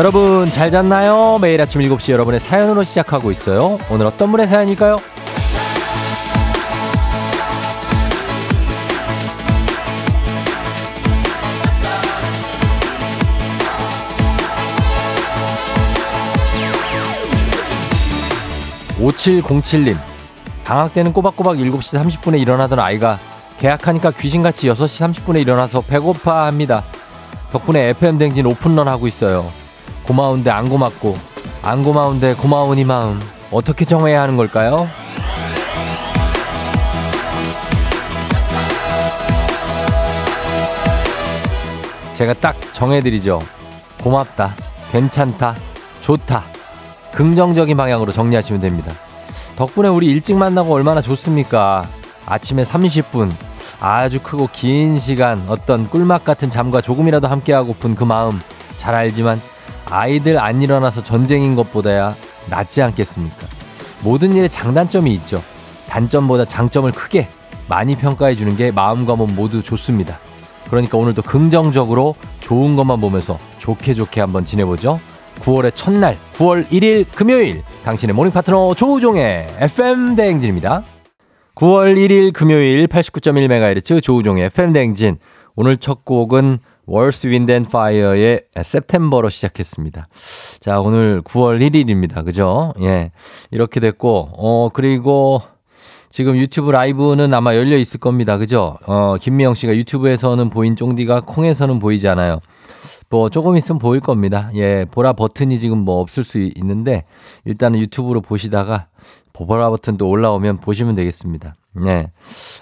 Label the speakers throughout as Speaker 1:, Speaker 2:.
Speaker 1: 여러분 잘 잤나요? 매일 아침 7시 여러분의 사연으로 시작하고 있어요. 오늘 어떤 분의 사연일까요? 5707님. 방학 때는 꼬박꼬박 7시 30분에 일어나던 아이가 계약하니까 귀신같이 6시 30분에 일어나서 배고파 합니다. 덕분에 FM 댕진 오픈런 하고 있어요. 고마운데 안 고맙고, 안 고마운데 고마운 이 마음. 어떻게 정해야 하는 걸까요? 제가 딱 정해드리죠. 고맙다. 괜찮다. 좋다. 긍정적인 방향으로 정리하시면 됩니다. 덕분에 우리 일찍 만나고 얼마나 좋습니까? 아침에 30분 아주 크고 긴 시간 어떤 꿀맛 같은 잠과 조금이라도 함께하고픈 그 마음 잘 알지만 아이들 안 일어나서 전쟁인 것보다야 낫지 않겠습니까? 모든 일에 장단점이 있죠. 단점보다 장점을 크게 많이 평가해 주는 게 마음과 몸 모두 좋습니다. 그러니까 오늘도 긍정적으로 좋은 것만 보면서 좋게 좋게 한번 지내보죠. 9월의 첫날 9월 1일 금요일 당신의 morning 파트너 조우종의 FM 대행진입니다. 9월 1일 금요일 89.1MHz 조우종의 FM 대행진 오늘 첫 곡은 월스 윈드 앤 파이어의 september로 시작했습니다. 자, 오늘 9월 1일입니다. 그죠? 예. 이렇게 됐고, 어, 그리고 지금 유튜브 라이브는 아마 열려 있을 겁니다. 그죠? 어, 김미영 씨가 유튜브에서는 보인 쫑디가 콩에서는 보이지 않아요. 뭐 조금 있으면 보일 겁니다. 예, 보라 버튼이 지금 뭐 없을 수 있는데 일단은 유튜브로 보시다가 보라 버튼도 올라오면 보시면 되겠습니다. 네.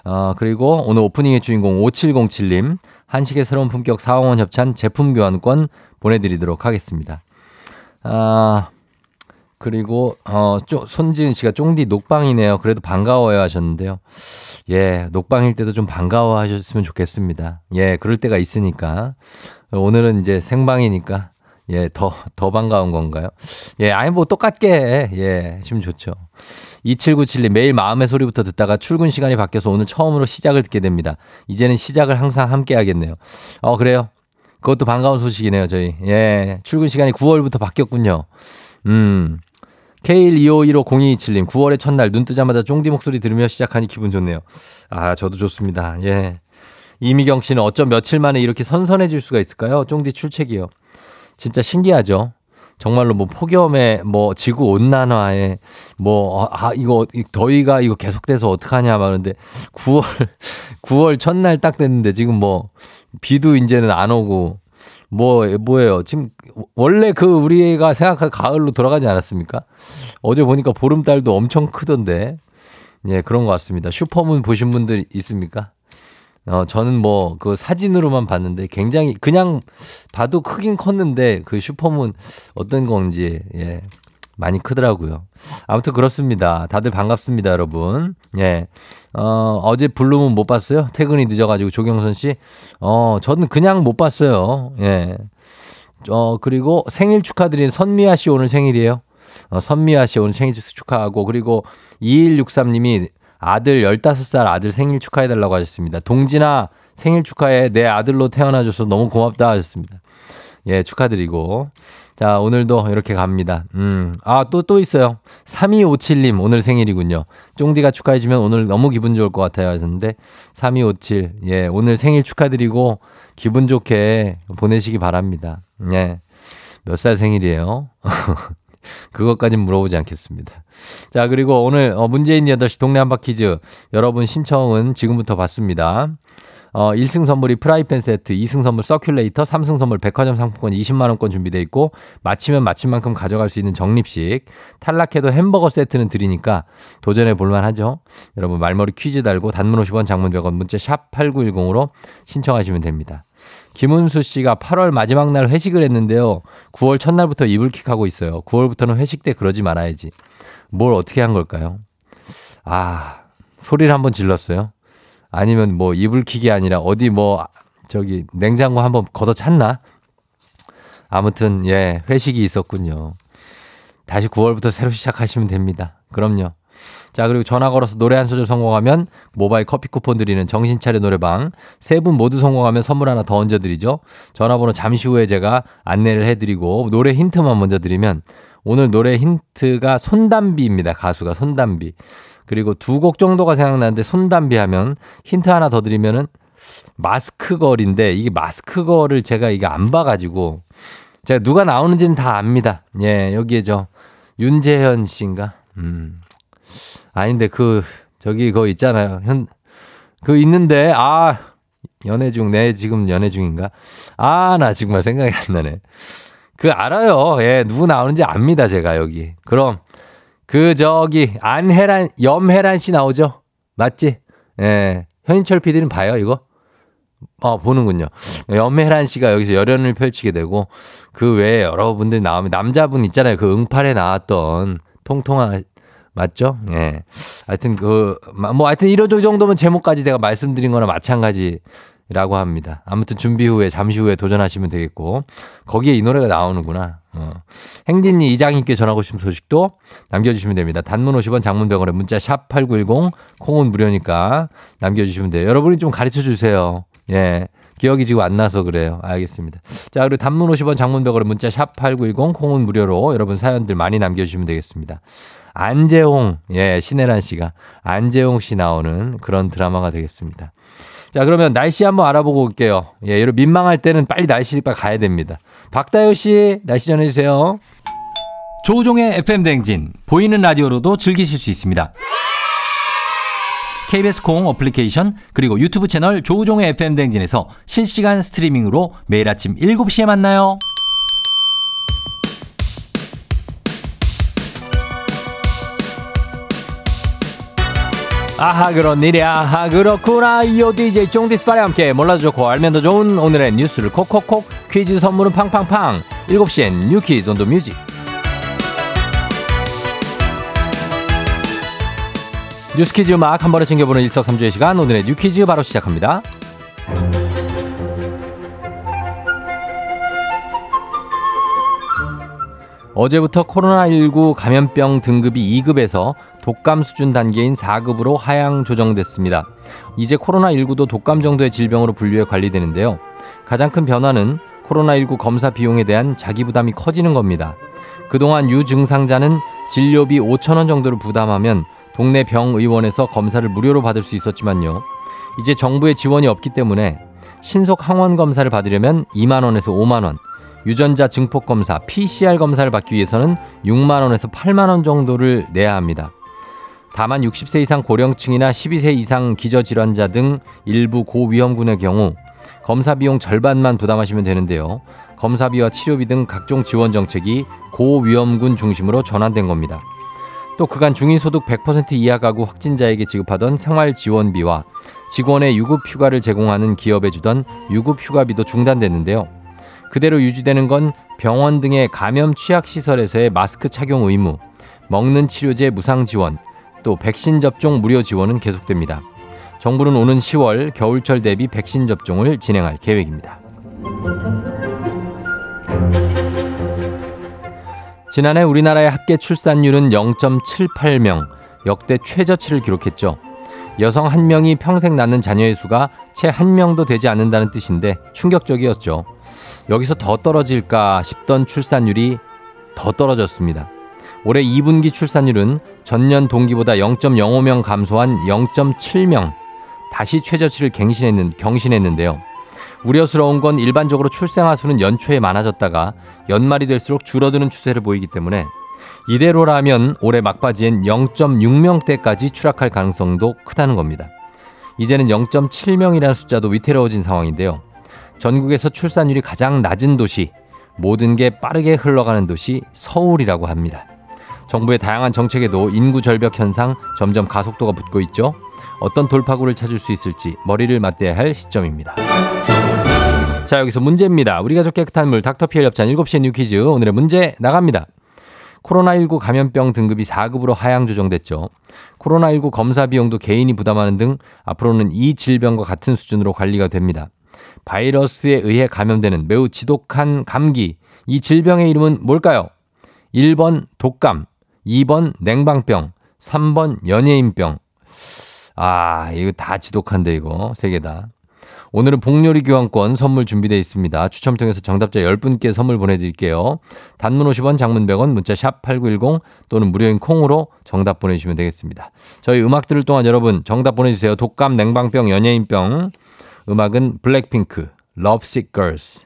Speaker 1: 어, 그리고 오늘 오프닝의 주인공 5707님 한식의 새로운 품격 사원원 협찬 제품 교환권 보내드리도록 하겠습니다. 아, 그리고 어, 쪼, 손지은 씨가 쫑디 녹방이네요. 그래도 반가워요 하셨는데요. 예, 녹방일 때도 좀 반가워 하셨으면 좋겠습니다. 예, 그럴 때가 있으니까. 오늘은 이제 생방이니까 예, 더, 더 반가운 건가요? 예, 아니, 뭐 똑같게, 해. 예, 하시면 좋죠. 2797님, 매일 마음의 소리부터 듣다가 출근 시간이 바뀌어서 오늘 처음으로 시작을 듣게 됩니다. 이제는 시작을 항상 함께 하겠네요. 어, 그래요? 그것도 반가운 소식이네요, 저희. 예, 출근 시간이 9월부터 바뀌었군요. 음. K125150227님, 9월의 첫날 눈 뜨자마자 쫑디 목소리 들으며 시작하니 기분 좋네요. 아, 저도 좋습니다. 예. 이미경 씨는 어쩜 며칠 만에 이렇게 선선해질 수가 있을까요? 쫑디 출첵이요. 진짜 신기하죠? 정말로 뭐 폭염에 뭐 지구 온난화에 뭐 아 이거 더위가 이거 계속돼서 어떡하냐 말는데 9월 9월 첫날 딱 됐는데 지금 뭐 비도 이제는 안 오고 뭐 뭐예요 지금 원래 그 우리가 생각한 가을로 돌아가지 않았습니까? 어제 보니까 보름달도 엄청 크던데 예 그런 것 같습니다. 슈퍼문 보신 분들 있습니까? 어, 저는 뭐 그 사진으로만 봤는데 굉장히 그냥 봐도 크긴 컸는데 그 슈퍼문 어떤 건지 예. 많이 크더라고요. 아무튼 그렇습니다. 다들 반갑습니다, 여러분. 예. 어, 어제 블루문 못 봤어요? 퇴근이 늦어가지고 조경선 씨. 어, 저는 그냥 못 봤어요. 예. 어, 그리고 생일 축하드리는 선미아 씨 오늘 생일이에요. 어, 선미아 씨 오늘 생일 축하하고, 그리고 2163님이 아들 15살 아들 생일 축하해달라고 하셨습니다. 동진아 생일 축하해. 내 아들로 태어나줘서 너무 고맙다 하셨습니다. 예, 축하드리고. 자, 오늘도 이렇게 갑니다. 음, 아, 또, 또 있어요. 3257님, 오늘 생일이군요. 쫑디가 축하해주면 오늘 너무 기분 좋을 것 같아요. 하셨는데, 3257, 예, 오늘 생일 축하드리고, 기분 좋게 보내시기 바랍니다. 예. 몇 살 생일이에요? 그것까진 물어보지 않겠습니다. 자, 그리고 오늘 어, 문재인 8시 동네 한바퀴즈 여러분 신청은 지금부터 받습니다. 어, 1승 선물이 프라이팬 세트, 2승 선물 서큘레이터, 3승 선물 백화점 상품권 20만원권 준비되어 있고, 맞히면 맞힌 만큼 가져갈 수 있는 적립식, 탈락해도 햄버거 세트는 드리니까 도전해 볼만 하죠. 여러분 말머리 퀴즈 달고 단문 50원 장문 100원 문자 샵 8910으로 신청하시면 됩니다. 김은수 씨가 8월 마지막 날 회식을 했는데요. 9월 첫날부터 이불킥하고 있어요. 9월부터는 회식 때 그러지 말아야지. 뭘 어떻게 한 걸까요? 아, 소리를 한번 질렀어요. 아니면 뭐 이불킥이 아니라 어디 뭐 저기 냉장고 한번 걷어 찼나? 아무튼 예, 회식이 있었군요. 다시 9월부터 새로 시작하시면 됩니다. 그럼요. 자, 그리고 전화 걸어서 노래 한 소절 성공하면 모바일 커피 쿠폰 드리는 정신차려 노래방. 세 분 모두 성공하면 선물 하나 더 얹어드리죠. 전화번호 잠시 후에 제가 안내를 해드리고 노래 힌트만 먼저 드리면 오늘 노래 힌트가 손담비입니다. 가수가 손담비. 그리고 두 곡 정도가 생각나는데 손담비 하면 힌트 하나 더 드리면은 마스크 걸인데 이게 마스크 걸을 제가 이게 안 봐가지고 제가 누가 나오는지는 다 압니다. 예, 여기에 저 윤재현 씨인가? 음. 아닌데 그 저기 그거 있잖아요. 현 그 있는데 아 연애 중, 내 지금 연애 중인가? 아, 나 정말 생각이 안 나네. 그 알아요. 예, 누구 나오는지 압니다, 제가 여기. 그럼 그 저기 안혜란, 염혜란 씨 나오죠? 맞지? 예. 현인철 PD는 봐요, 이거? 어, 보는군요. 염혜란 씨가 여기서 열연을 펼치게 되고 그 외에 여러분들 나오면 남자분 있잖아요. 그 응팔에 나왔던 통통한 맞죠? 예. 하여튼 그, 뭐 하여튼 이런 정도면 제목까지 제가 말씀드린 거나 마찬가지 라고 합니다. 아무튼 준비 후에 잠시 후에 도전하시면 되겠고 거기에 이 노래가 나오는구나. 어. 행진이 이장님께 전하고 싶은 소식도 남겨주시면 됩니다. 단문 50원 장문병원에 문자 샵8910 콩은 무료니까 남겨주시면 돼요. 여러분이 좀 가르쳐 주세요. 예. 기억이 지금 안 나서 그래요. 알겠습니다. 자, 그리고 단문 50원 장문병원에 문자 샵8910 콩은 무료로 여러분 사연들 많이 남겨주시면 되겠습니다. 안재홍, 예, 신혜란 씨가 안재홍 씨 나오는 그런 드라마가 되겠습니다. 자, 그러면 날씨 한번 알아보고 올게요. 예, 여러분 민망할 때는 빨리 날씨 빨리 가야 됩니다. 박다효 씨, 날씨 전해주세요. 조우종의 FM 댕진, 보이는 라디오로도 즐기실 수 있습니다. KBS 콩 어플리케이션 그리고 유튜브 채널 조우종의 FM 대행진에서 실시간 스트리밍으로 매일 아침 7시에 만나요. 아하 그런 일이 아하 그렇구나. 이오 DJ 쫑디스파리 함께 몰라도 좋고 알면 더 좋은 오늘의 뉴스를 콕콕콕 퀴즈 선물은 팡팡팡. 7시엔 뉴퀴즈 on the music. 뉴스퀴즈 음악 한 번에 챙겨보는 일석삼조의 시간. 오늘의 뉴퀴즈 바로 시작합니다. 어제부터 코로나19 감염병 등급이 2급에서 독감 수준 단계인 4급으로 하향 조정됐습니다. 이제 코로나19도 독감 정도의 질병으로 분류해 관리되는데요. 가장 큰 변화는 코로나19 검사 비용에 대한 자기 부담이 커지는 겁니다. 그동안 유증상자는 진료비 5천원 정도를 부담하면 동네 병의원에서 검사를 무료로 받을 수 있었지만요. 이제 정부의 지원이 없기 때문에 신속 항원 검사를 받으려면 2만 원에서 5만 원, 유전자 증폭 검사 PCR 검사를 받기 위해서는 6만 원에서 8만 원 정도를 내야 합니다. 다만 60세 이상 고령층이나 12세 이상 기저질환자 등 일부 고위험군의 경우 검사 비용 절반만 부담하시면 되는데요. 검사비와 치료비 등 각종 지원 정책이 고위험군 중심으로 전환된 겁니다. 또 그간 중위소득 100% 이하 가구 확진자에게 지급하던 생활지원비와 직원의 유급 휴가를 제공하는 기업에 주던 유급 휴가비도 중단됐는데요. 그대로 유지되는 건 병원 등의 감염 취약 시설에서의 마스크 착용 의무, 먹는 치료제 무상 지원, 또 백신 접종 무료 지원은 계속됩니다. 정부는 오는 10월 겨울철 대비 백신 접종을 진행할 계획입니다. 지난해 우리나라의 합계 출산율은 0.78명, 역대 최저치를 기록했죠. 여성 한 명이 평생 낳는 자녀의 수가 채 한 명도 되지 않는다는 뜻인데 충격적이었죠. 여기서 더 떨어질까 싶던 출산율이 더 떨어졌습니다. 올해 2분기 출산율은 전년 동기보다 0.05명 감소한 0.7명. 다시 최저치를 갱신했는, 경신했는데요. 우려스러운 건 일반적으로 출생아 수는 연초에 많아졌다가 연말이 될수록 줄어드는 추세를 보이기 때문에 이대로라면 올해 막바지엔 0.6명대까지 추락할 가능성도 크다는 겁니다. 이제는 0.7명이라는 숫자도 위태로워진 상황인데요. 전국에서 출산율이 가장 낮은 도시, 모든 게 빠르게 흘러가는 도시 서울이라고 합니다. 정부의 다양한 정책에도 인구 절벽 현상 점점 가속도가 붙고 있죠. 어떤 돌파구를 찾을 수 있을지 머리를 맞대야 할 시점입니다. 자, 여기서 문제입니다. 우리 가족 깨끗한 물 닥터피엘 협찬 7시의 뉴 퀴즈. 오늘의 문제 나갑니다. 코로나19 감염병 등급이 4급으로 하향 조정됐죠. 코로나19 검사 비용도 개인이 부담하는 등 앞으로는 이 질병과 같은 수준으로 관리가 됩니다. 바이러스에 의해 감염되는 매우 지독한 감기. 이 질병의 이름은 뭘까요? 1번 독감, 2번 냉방병, 3번 연예인병. 아, 이거 다 지독한데, 이거. 세 개 다. 오늘은 복요리 교환권 선물 준비되어 있습니다. 추첨 통해서 정답자 10분께 선물 보내드릴게요. 단문 50원, 장문 100원, 문자 샵 8910 또는 무료인 콩으로 정답 보내주시면 되겠습니다. 저희 음악 들을 동안 여러분 정답 보내주세요. 독감, 냉방병, 연예인병. 음악은 블랙핑크, Lovesick Girls.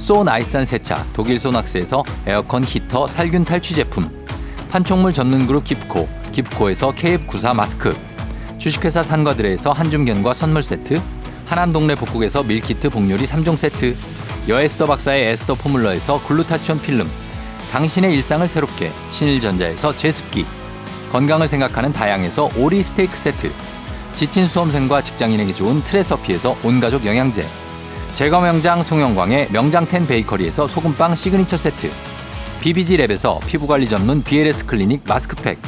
Speaker 2: 소 나이산 세차 독일 소낙스에서 에어컨 히터 살균 탈취 제품 판촉물 전문 그룹 기프코 기프코에서 KF94 마스크 주식회사 산과들에서 한줌견과 선물 세트 하남 동네 복국에서 밀키트 복요리 3종 세트 여에스더 박사의 에스더 포뮬러에서 글루타치온 필름 당신의 일상을 새롭게 신일전자에서 제습기 건강을 생각하는 다향에서 오리 스테이크 세트 지친 수험생과 직장인에게 좋은 트레서피에서 온가족 영양제 제거 명장 송영광의 명장텐 베이커리에서 소금빵 시그니처 세트. BBG랩에서 피부관리 전문 BLS 클리닉 마스크팩.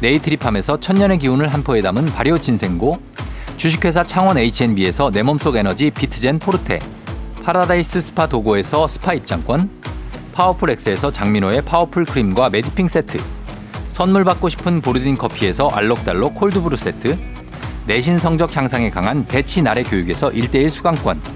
Speaker 2: 네이트리팜에서 천년의 기운을 한 포에 담은 발효 진생고. 주식회사 창원 H&B에서 내 몸속 에너지 비트젠 포르테. 파라다이스 스파 도고에서 스파 입장권. 파워풀 엑스에서 장민호의 파워풀 크림과 메디핑 세트. 선물 받고 싶은 보르딘 커피에서 알록달록 콜드브루 세트. 내신 성적 향상에 강한 대치 나래 교육에서 1대1 수강권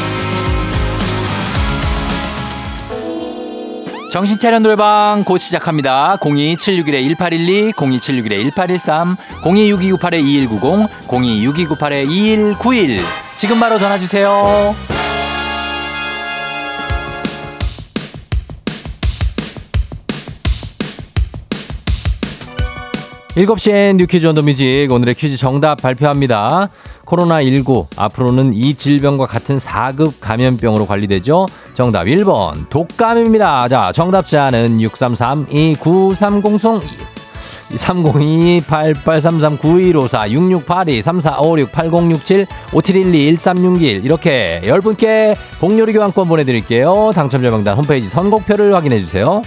Speaker 2: 정신차려 노래방 곧 시작합니다. 02761-1812, 02761-1813, 026298-2190, 026298-2191. 지금 바로 전화주세요.
Speaker 1: 7시엔 뉴퀴즈 온더 뮤직 오늘의 퀴즈 정답 발표합니다. 코로나19 앞으로는 이 질병과 같은 4급 감염병으로 관리되죠. 정답 1번 독감입니다. 자 정답자는 633-2930송 302-8333-9154-6682-3456-8067-5712-1361 이렇게 10분께 복요리 교환권 보내드릴게요. 당첨자 명단 홈페이지 선곡표를 확인해주세요.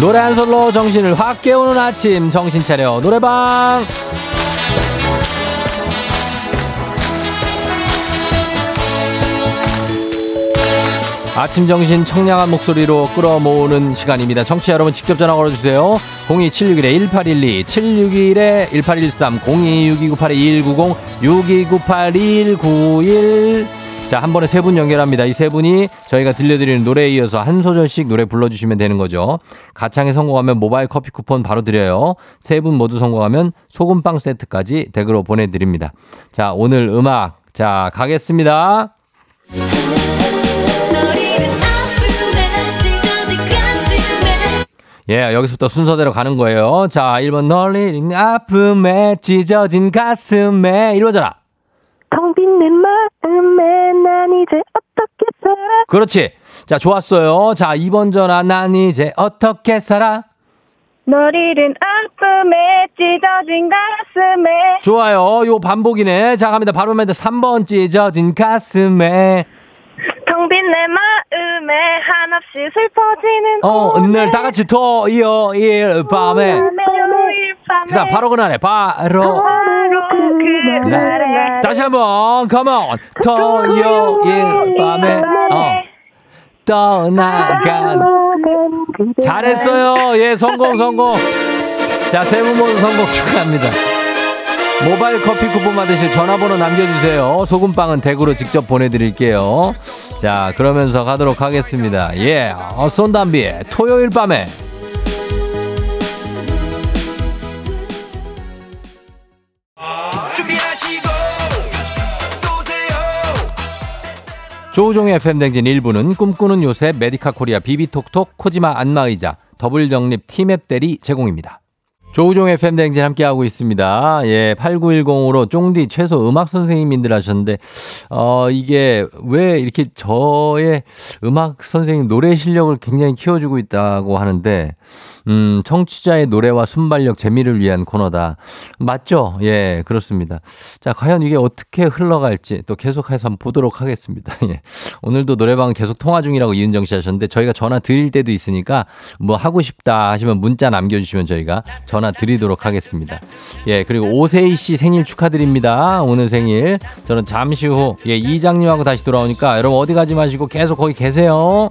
Speaker 1: 노래 한 솔로 정신을 확 깨우는 아침 정신 차려 노래방 아침 정신 청량한 목소리로 끌어모으는 시간입니다. 청취자 여러분 직접 전화 걸어주세요. 02761-1812, 761-1813, 026298-2190, 6298-2191. 자, 한 번에 세 분 연결합니다. 이 세 분이 저희가 들려드리는 노래에 이어서 한 소절씩 노래 불러주시면 되는 거죠. 가창에 성공하면 모바일 커피 쿠폰 바로 드려요. 세 분 모두 성공하면 소금빵 세트까지 댁으로 보내드립니다. 자, 오늘 음악. 자, 가겠습니다. 예, 여기서부터 순서대로 가는 거예요. 자, 1번 널리 아픔에 찢어진 가슴에 이러잖아.
Speaker 3: 마음에 난 이제 어떻게 살아
Speaker 1: 그렇지. 자, 좋았어요. 자, 2번 전화 난 이제 어떻게 살아?
Speaker 3: 널 잃은 아픔에 찢어진 가슴에
Speaker 1: 좋아요. 요 반복이네. 자, 갑니다. 바로 멘트 3번 찢어진 가슴에
Speaker 3: 텅 빈 내 마음에 한없이 슬퍼지는
Speaker 1: 어, 오늘 다 같이 토요 일 밤에
Speaker 3: 토요일 밤에
Speaker 1: 그다음 바로 그날에 바로
Speaker 3: 바로 그날에
Speaker 1: 다시 한번 컴온 토요일 밤에 어. 떠나간. 잘했어요. 예 성공 성공. 자세 분 모두 성공 축하합니다. 모바일 커피 쿠폰 받으실 전화번호 남겨주세요. 소금빵은 댁으로 직접 보내드릴게요. 자 그러면서 가도록 하겠습니다. 예 어, 손담비의 토요일 밤에 조우종의 FM대행진 1부는 꿈꾸는 요새 메디카 코리아 비비톡톡 코지마 안마의자 더블정립 티맵 대리 제공입니다. 조우종의 FM대행진 함께하고 있습니다. 예, 8910으로 쫑디 최소 음악 선생님인들 하셨는데, 어, 이게 왜 이렇게 저의 음악 선생님 노래 실력을 굉장히 키워주고 있다고 하는데, 음, 청취자의 노래와 순발력, 재미를 위한 코너다. 맞죠? 예, 그렇습니다. 자, 과연 이게 어떻게 흘러갈지 또 계속해서 한번 보도록 하겠습니다. 예. 오늘도 노래방 계속 통화 중이라고 이은정 씨 하셨는데 저희가 전화 드릴 때도 있으니까 뭐 하고 싶다 하시면 문자 남겨주시면 저희가 전화 드리도록 하겠습니다. 예, 그리고 오세희 씨 생일 축하드립니다. 오늘 생일. 저는 잠시 후, 예, 이장님하고 다시 돌아오니까 여러분 어디 가지 마시고 계속 거기 계세요.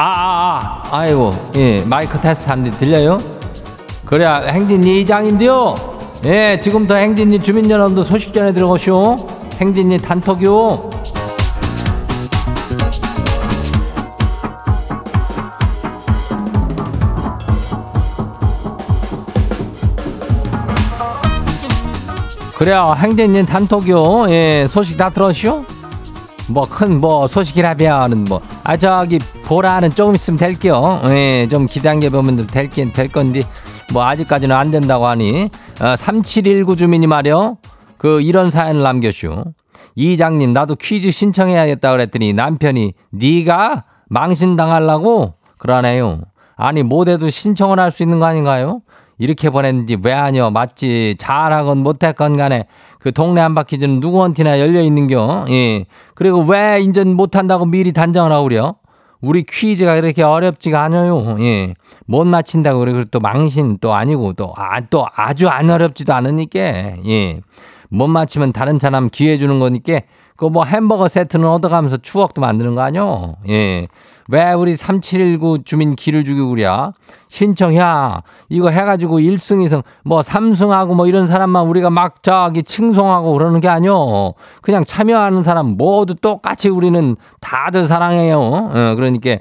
Speaker 1: 아, 아, 아, 아이고, 예, 마이크 테스트 하는데 들려요? 그래, 행진이 이장인데요. 예, 지금부터 행진이 주민 여러분들 소식 전해 들어가시오. 행진이 단톡요. 그래요, 행진이 단톡요. 예, 소식 다 들었시오? 뭐큰뭐 소식이라면은 뭐아 저기 보라는 조금 있으면 될게요. 예, 좀 기대한 보면 될긴 될 건데 뭐 아직까지는 안 된다고 하니 어, 3719 주민이 말이요. 그 이런 사연을 남겨슈. 이장님 나도 퀴즈 신청해야겠다 그랬더니 남편이 네가 망신 당하려고 그러네요. 아니 못해도 신청을 할 수 있는 거 아닌가요? 이렇게 보냈는지 왜 아니요 맞지 잘하건 못했건 간에 그 동네 한바퀴즈는 누구한테나 열려 있는겨? 예. 그리고 왜 인전 못한다고 미리 단정을 그래요 우리 퀴즈가 그렇게 어렵지가 않아요. 예못 맞힌다고 그래. 그리고 또 망신 또 아니고 또아 또 아주 안 어렵지도 않으니까 예못 맞히면 다른 사람 기회 주는 거니까 그뭐 햄버거 세트는 얻어가면서 추억도 만드는 거 아니요 예. 왜 우리 3719 주민 기를 주고 그랴? 신청해. 이거 해가지고 1승, 2승, 뭐 3승하고 뭐 이런 사람만 우리가 막 저기 칭송하고 그러는 게 아니요. 그냥 참여하는 사람 모두 똑같이 우리는 다들 사랑해요. 어, 그러니까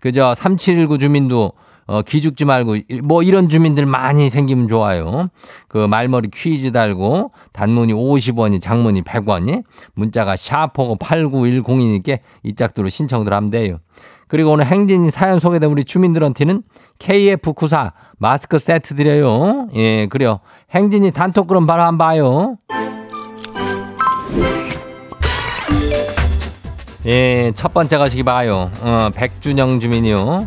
Speaker 1: 그저 3719 주민도 어, 기죽지 말고 뭐 이런 주민들 많이 생기면 좋아요. 그 말머리 퀴즈 달고 단문이 50원이 장문이 100원이 문자가 샤퍼고 8910이니까 이 짝도로 신청들 하면 돼요. 그리고 오늘 행진 사연 소개된 우리 주민들한테는 KF94 마스크 세트 드려요. 예, 그래요. 행진이 단톡 그럼 바로 한번 봐요. 예, 첫 번째 가시기 봐요. 어, 백준영 주민이요.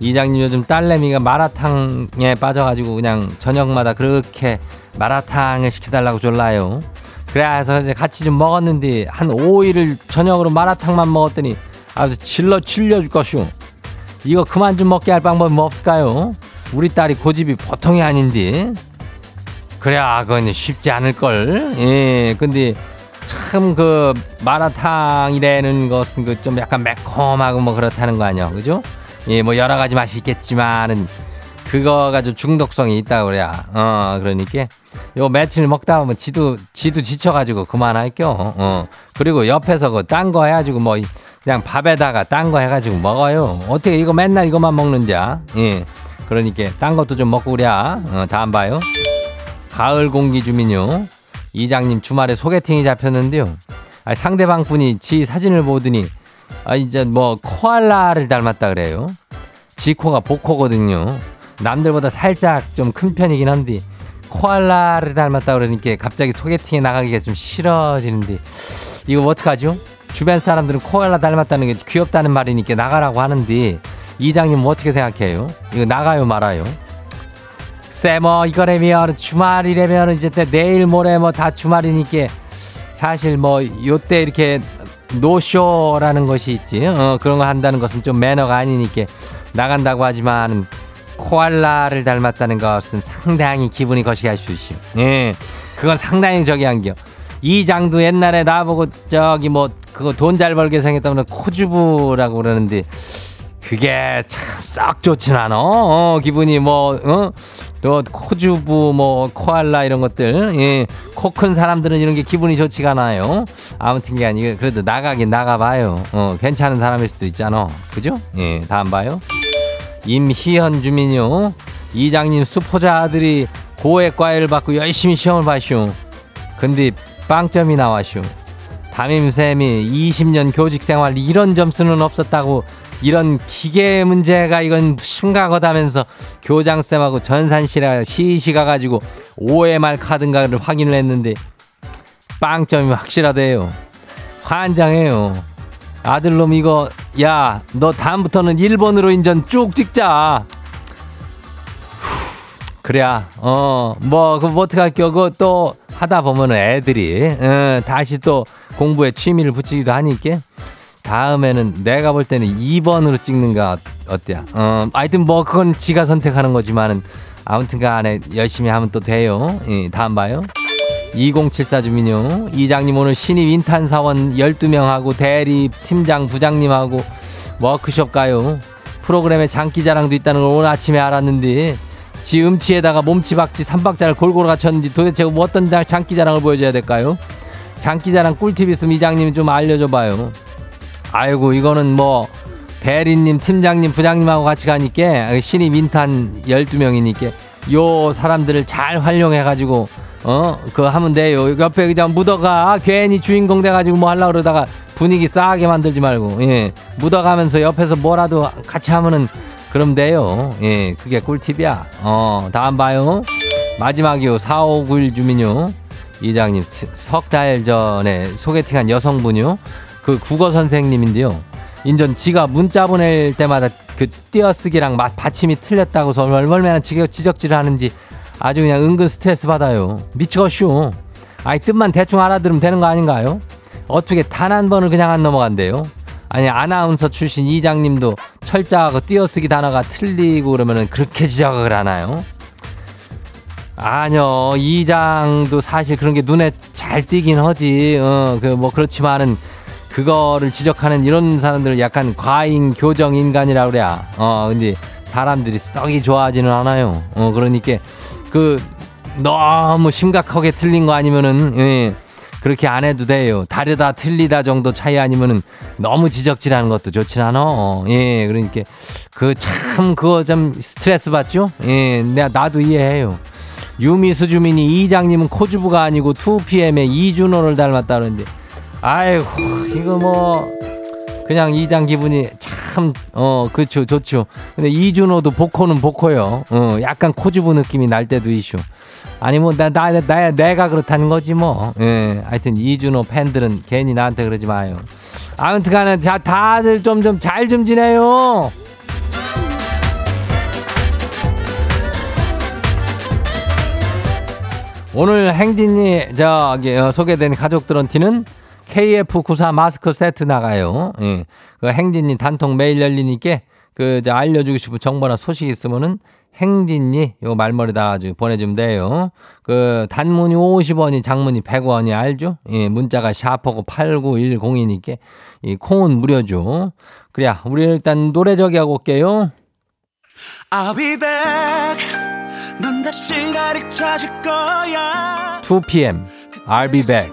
Speaker 1: 이장님 요즘 딸내미가 마라탕에 빠져가지고 그냥 저녁마다 그렇게 마라탕을 시켜달라고 졸라요. 그래서 이제 같이 좀 먹었는데 한 5일을 저녁으로 마라탕만 먹었더니 아주 질러 질려줄 것이오. 이거 그만 좀 먹게 할 방법이 뭐 없을까요? 우리 딸이 고집이 보통이 아닌데. 그래, 그건 쉽지 않을 걸. 예, 근데 참 그 마라탕이라는 것은 그 좀 약간 매콤하고 뭐 그렇다는 거 아니야. 그죠? 예, 뭐 여러 가지 맛이 있겠지만은 그거 가지고 중독성이 있다 그래야. 어, 그러니까 요 며칠 먹다 보면 지도 지도 지쳐가지고 그만할게요. 어. 그리고 옆에서 그 딴 거 해가지고 뭐 그냥 밥에다가 딴 거 해가지고 먹어요. 어떻게 이거 맨날 이것만 먹는지야? 예. 그러니까 딴 것도 좀 먹고 그래야. 어, 다음 봐요. 가을 공기 주민요. 이장님 주말에 소개팅이 잡혔는데요. 아, 상대방 분이 지 사진을 보더니 아 이제 뭐 코알라를 닮았다 그래요. 지 코가 복코거든요. 남들보다 살짝 좀 큰 편이긴 한데 코알라를 닮았다 그러니까 갑자기 소개팅에 나가기가 좀 싫어지는데 이거 어떡하죠? 주변 사람들은 코알라 닮았다는 게 귀엽다는 말이니까 나가라고 하는데 이장님 뭐 어떻게 생각해요? 이거 나가요 말아요? 쎄뭐 이거라면 주말이라면 이제 내일 모레 뭐 다 주말이니까 사실 뭐 요때 이렇게 노쇼라는 것이 있지 어, 그런 거 한다는 것은 좀 매너가 아니니까 나간다고 하지만 코알라를 닮았다는 것은 상당히 기분이 거시기할 수 있슈. 예, 그건 상당히 저기 한겨. 이 장도 옛날에 나보고 저기 뭐 그거 돈 잘 벌게 생겼다면 코주부라고 그러는데 그게 참 썩 좋진 않아. 어, 기분이 뭐, 어? 또 코주부 뭐 코알라 이런 것들 예, 코 큰 사람들은 이런 게 기분이 좋지가 않아요. 아무튼 게 아니고 그래도 나가긴 나가봐요. 어, 괜찮은 사람일 수도 있잖아. 그죠? 예, 다음 봐요. 임희현 주민요. 이장님 수포자 아들이 고액 과외를 받고 열심히 시험을 봐슈. 근데 빵점이 나와슈. 담임쌤이 20년 교직 생활 이런 점수는 없었다고 이런 기계 문제가 이건 심각하다면서 교장쌤하고 전산실에 시시 가 가지고 OMR 카드인가를 확인을 했는데 빵점이 확실하대요. 환장해요. 아들놈 이거 야 너 다음부터는 1번으로 인전 쭉 찍자. 그래야 어뭐 그거 뭐 어떡할겨 그거 또 하다 보면은 애들이 어, 다시 또 공부에 취미를 붙이기도 하니까 다음에는 내가 볼 때는 2번으로 찍는가 어때야 어 하여튼 뭐 그건 지가 선택하는 거지만은 아무튼 간에 열심히 하면 또 돼요. 예, 다음 봐요. 2074 주민요. 이장님 오늘 신입 인탄 사원 12명하고 대리 팀장 부장님하고 워크숍 가요. 프로그램에 장기 자랑도 있다는 걸 오늘 아침에 알았는데 지 음치에다가 몸치 박치 삼박자를 골고루 갖췄는지 도대체 뭐 어떤 날 장기자랑을 보여줘야 될까요? 장기자랑 꿀팁 있으면 이장님이 좀 알려줘봐요. 아이고 이거는 뭐 대리님, 팀장님, 부장님하고 같이 가니까 신입 인탄 12명이니까 요 사람들을 잘 활용해가지고 어 그거 하면 돼요. 옆에 그냥 묻어가 괜히 주인공 돼가지고 뭐 하려고 그러다가 분위기 싸하게 만들지 말고 예 묻어가면서 옆에서 뭐라도 같이 하면은 그럼 돼요. 예, 그게 꿀팁이야. 어, 다음 봐요. 마지막이요. 4591 주민요. 이장님, 석 달 전에 소개팅한 여성분이요. 그 국어 선생님인데요. 인전 지가 문자 보낼 때마다 그 띄어쓰기랑 맛 받침이 틀렸다고서 얼마나 지적, 지적질을 하는지 아주 그냥 은근 스트레스 받아요. 미치겠슈. 아이, 뜻만 대충 알아들으면 되는 거 아닌가요? 어떻게 단 한 번을 그냥 안 넘어간대요? 아니 아나운서 출신 이장님도 철자하고 띄어쓰기 단어가 틀리고 그러면은 그렇게 지적을 하나요? 아니요 이장도 사실 그런 게 눈에 잘 띄긴 하지 어 그 뭐 그렇지만은 그거를 지적하는 이런 사람들을 약간 과잉 교정 인간이라 그래야 어 근데 사람들이 썩이 좋아하지는 않아요 어 그러니까 그 너무 심각하게 틀린 거 아니면은 예. 그렇게 안 해도 돼요. 다르다, 틀리다 정도 차이 아니면은 너무 지적질하는 것도 좋진 않아. 어, 예, 그러니까 그 참 그거 좀 스트레스 받죠? 예, 내가 나도 이해해요. 유미수 주민이 이장님은 코주부가 아니고 2PM의 이준호를 닮았다는데, 아이고 이거 뭐 그냥 이장 기분이 참, 어, 그렇죠, 좋죠. 근데 이준호도 보코는 보코요. 어, 약간 코주부 느낌이 날 때도 이슈. 아니, 뭐, 나, 나, 나, 내가 그렇다는 거지, 뭐. 예, 하여튼 이준호 팬들은 괜히 나한테 그러지 마요. 아무튼 간에 자, 다들 좀, 좀 잘 좀 지내요. 오늘 행진이 저기 어, 소개된 가족들한테는 KF94 마스크 세트 나가요. 예. 그 행진이 단통 매일 열리니까 그 알려주고 싶은 정보나 소식 있으면은 행진이 요 말머리다 가지고 보내주면 돼요. 그 단문이 50원이 장문이 100원이 알죠? 예, 문자가 샤퍼고 8910이니까 이 콩은 무료죠. 그래야 우리 일단 노래 저기 하고 올게요.
Speaker 4: I'll be back. 넌 다시 나를 찾을 거야.
Speaker 1: 2PM I'll be back.